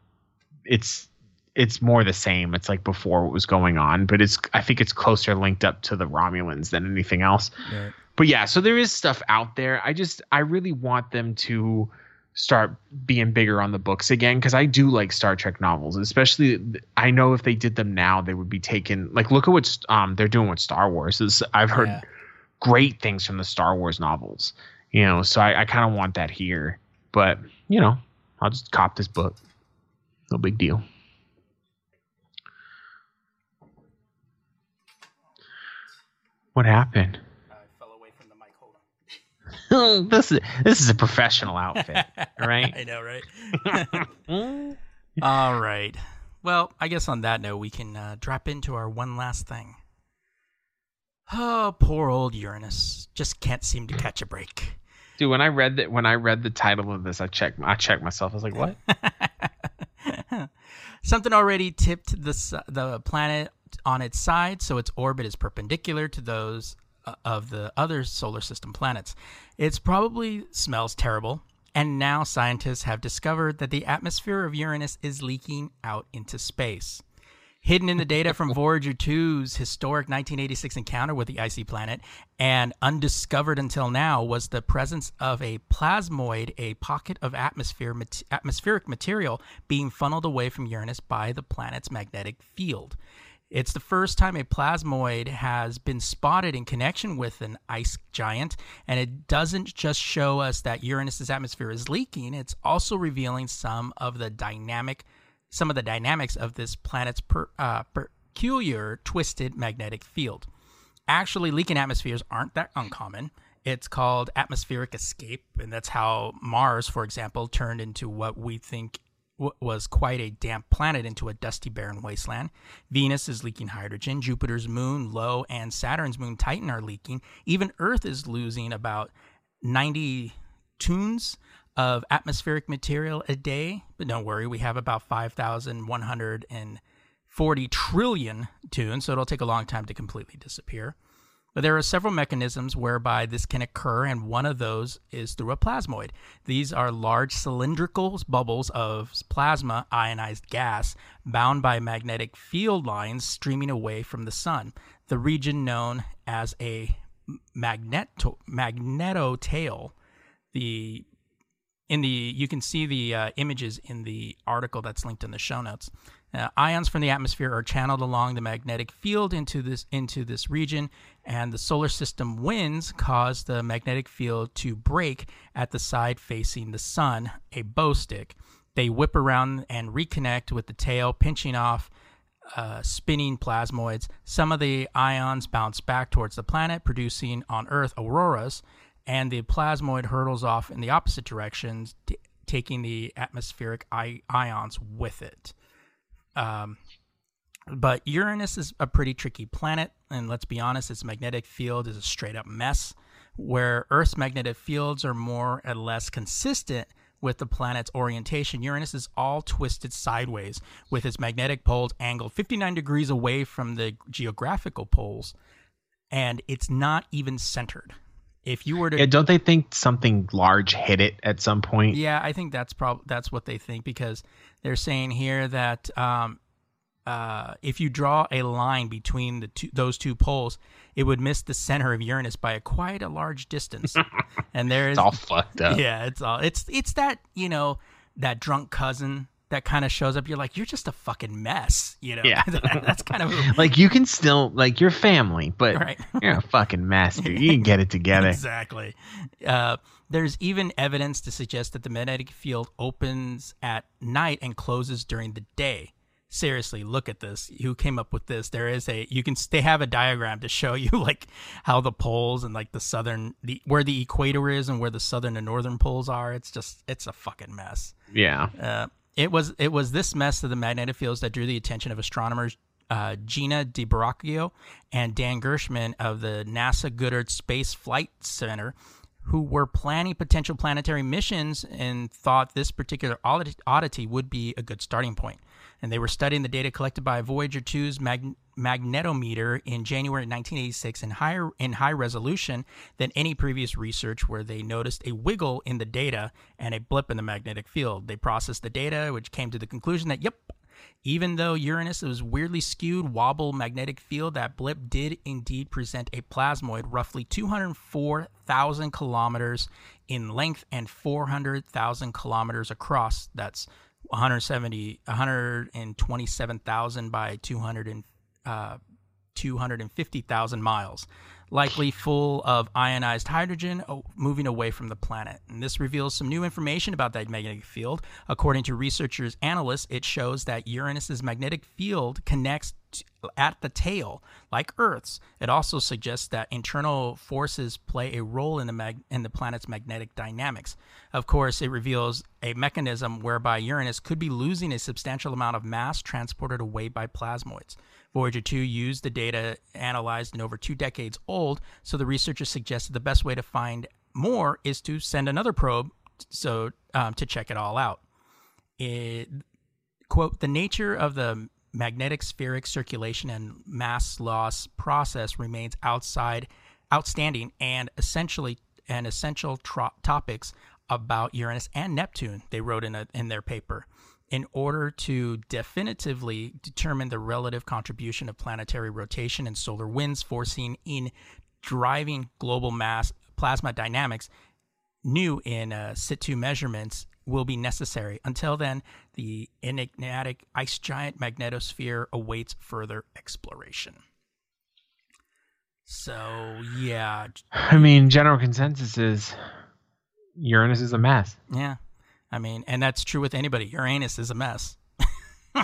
it's it's more the same. It's like before what was going on, but it's I think it's closer linked up to the Romulans than anything else Right. But yeah, so there is stuff out there. I just I really want them to start being bigger on the books again because I do like Star Trek novels, especially I know if they did them now they would be taken like look at what um they're doing with Star Wars. I've heard Yeah. great things from the Star Wars novels, you know, so I, I kind of want that here. But you know, I'll just cop this book. No big deal. What happened? I fell away from the mic. Hold on. this is this is a professional outfit, right? I know, right? All right. Well, I guess on that note, we can uh, drop into our one last thing. Oh, poor old Uranus just can't seem to catch a break. Dude, when I read that, when I read the title of this, I checked, I checked myself. I was like, "What?" Something already tipped the the planet on its side, so its orbit is perpendicular to those of the other solar system planets. It probably smells terrible, and now scientists have discovered that the atmosphere of Uranus is leaking out into space. Hidden in the data from Voyager 2's historic 1986 encounter with the icy planet, and undiscovered until now, was the presence of a plasmoid, a pocket of atmosphere mat- atmospheric material being funneled away from Uranus by the planet's magnetic field. It's the first time a plasmoid has been spotted in connection with an ice giant, and it doesn't just show us that Uranus's atmosphere is leaking, it's also revealing some of the dynamic some of the dynamics of this planet's per, uh, peculiar twisted magnetic field. Actually, leaking atmospheres aren't that uncommon. It's called atmospheric escape, and that's how Mars, for example, turned into what we think w- was quite a damp planet into a dusty, barren wasteland. Venus is leaking hydrogen. Jupiter's moon, Io, and Saturn's moon, Titan, are leaking. Even Earth is losing about 90 tunes of atmospheric material a day. But don't worry, we have about 5,140 trillion tunes, so it'll take a long time to completely disappear. But there are several mechanisms whereby this can occur, and one of those is through a plasmoid. These are large cylindrical bubbles of plasma ionized gas bound by magnetic field lines streaming away from the sun. The region known as a magneto magnetotail. The in the you can see the uh, images in the article that's linked in the show notes. Uh, ions from the atmosphere are channeled along the magnetic field into this into this region, and the solar system winds cause the magnetic field to break at the side facing the sun, a bow shock. They whip around and reconnect with the tail, pinching off uh, spinning plasmoids. Some of the ions bounce back towards the planet, producing on Earth auroras, and the plasmoid hurtles off in the opposite directions, t- taking the atmospheric I- ions with it. Um, but Uranus is a pretty tricky planet, and let's be honest, its magnetic field is a straight up mess. Where Earth's magnetic fields are more or less consistent with the planet's orientation, Uranus is all twisted sideways, with its magnetic poles angled 59 degrees away from the geographical poles, and it's not even centered. If you were to Yeah, don't they think something large hit it at some point? yeah, I think that's probably that's what they think because they're saying here that um, uh, if you draw a line between the two, those two poles, it would miss the center of Uranus by a quite a large distance. and there is all fucked up. yeah, it's all it's it's that you know that drunk cousin that kind of shows up. You're like, you're just a fucking mess. You know, Yeah. that's kind of Like you can still like your family, but Right. you're a fucking mess, dude. You can get it together. Exactly. Uh, there's even evidence to suggest that the magnetic field opens at night and closes during the day. Seriously look at this who came up with this there is a you can they have a diagram to show you like how the poles and like the southern the where the equator is and where the southern and northern poles are it's just it's a fucking mess Yeah. uh, it was it was this mess of the magnetic fields that drew the attention of astronomers uh, Gina DiBraccio and Dan Gershman of the NASA Goddard Space Flight Center, who were planning potential planetary missions and thought this particular oddity, oddity would be a good starting point. And they were studying the data collected by Voyager 2's mag- magnetometer in January 1986 in higher in high resolution than any previous research where they noticed a wiggle in the data and a blip in the magnetic field. They processed the data which came to the conclusion that yep, even though Uranus was weirdly skewed wobble magnetic field, that blip did indeed present a plasmoid roughly 204,000 kilometers in length and 400,000 kilometers across. That's 170 127,000 by 200 and uh, 250,000 miles, likely full of ionized hydrogen oh, moving away from the planet. And this reveals some new information about that magnetic field. According to researchers analysts, it shows that Uranus's magnetic field connects at the tail like Earth's. It also suggests that internal forces play a role in the mag- in the planet's magnetic dynamics. Of course, it reveals a mechanism whereby Uranus could be losing a substantial amount of mass transported away by plasmoids. Voyager 2 used the data analyzed and over two decades old, so the researchers suggested the best way to find more is to send another probe so um, to check it all out. It, quote, the nature of the magnetospheric circulation and mass loss process remains outside outstanding and essentially and essential tro- topics about Uranus and Neptune they wrote in a, in their paper in order to definitively determine the relative contribution of planetary rotation and solar winds foreseen in driving global mass plasma dynamics new in uh, situ measurements will be necessary. Until then, the enigmatic ice giant magnetosphere awaits further exploration. So, yeah, I mean, general consensus is Uranus is a mess. yeah. I mean, and that's true with anybody. Uranus is a mess.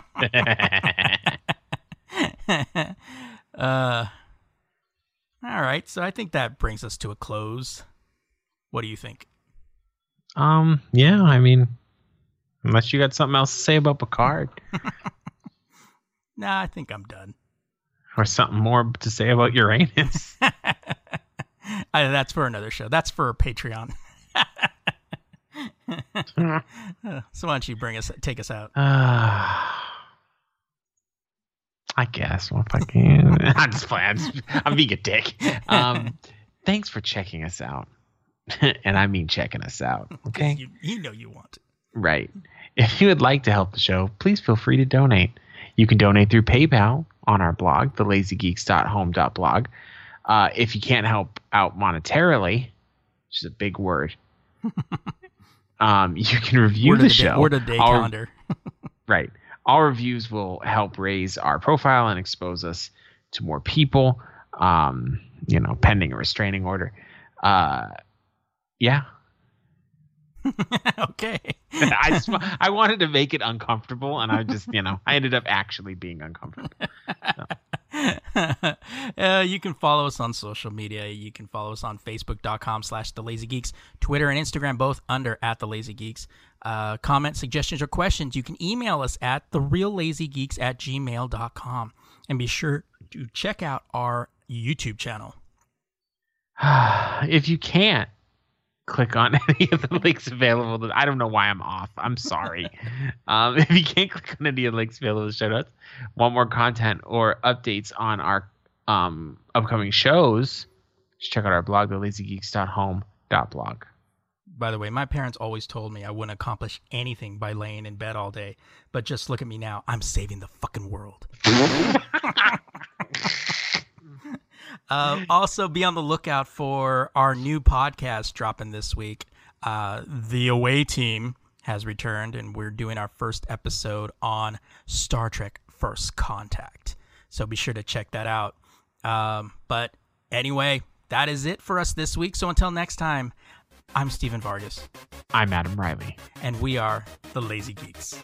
uh, all right, so I think that brings us to a close. What do you think? um, yeah, I mean, unless you got something else to say about Picard Nah, I think I'm done. or something more to say about Uranus. I, that's for another show. That's for Patreon. so why don't you bring us, take us out? Uh, I guess. Well, if I can. I'm just playing. I'm, just, I'm being a dick. Um, thanks for checking us out. and I mean checking us out. Okay. You, you know you want. Right. If you would like to help the show, please feel free to donate. You can donate through PayPal on our blog, thelazygeeks.home.blog. Uh, if you can't help out monetarily, which is a big word, um, you can review Word the, the day, show. word of the day Our- calendar. Right. All reviews will help raise our profile and expose us to more people. Um, you know, pending a restraining order. Uh, yeah. okay. I just I wanted to make it uncomfortable, and I just you know I ended up actually being uncomfortable. uh, you can follow us on social media. You can follow us on Facebook.com slash The Lazy Geeks, Twitter and Instagram, both under at The Lazy Geeks. Uh, comment, suggestions, or questions, you can email us at TheRealLazyGeeks at gmail.com. And be sure to check out our YouTube channel. if you can't click on any of the links available, to, I don't know why I'm off. I'm sorry. um, if you can't click on any of the links available in the show notes, want more content or updates on our um, upcoming shows, just check out our blog, thelazygeeks.home.blog. By the way, my parents always told me I wouldn't accomplish anything by laying in bed all day. But just look at me now. I'm saving the fucking world. Uh, also, be on the lookout for our new podcast dropping this week. Uh, the Away Team has returned, and we're doing our first episode on Star Trek First Contact. So be sure to check that out. Um, but anyway, that is it for us this week. So until next time, I'm Steven Vargas, I'm Adam Riley. and we are the Lazy Geeks.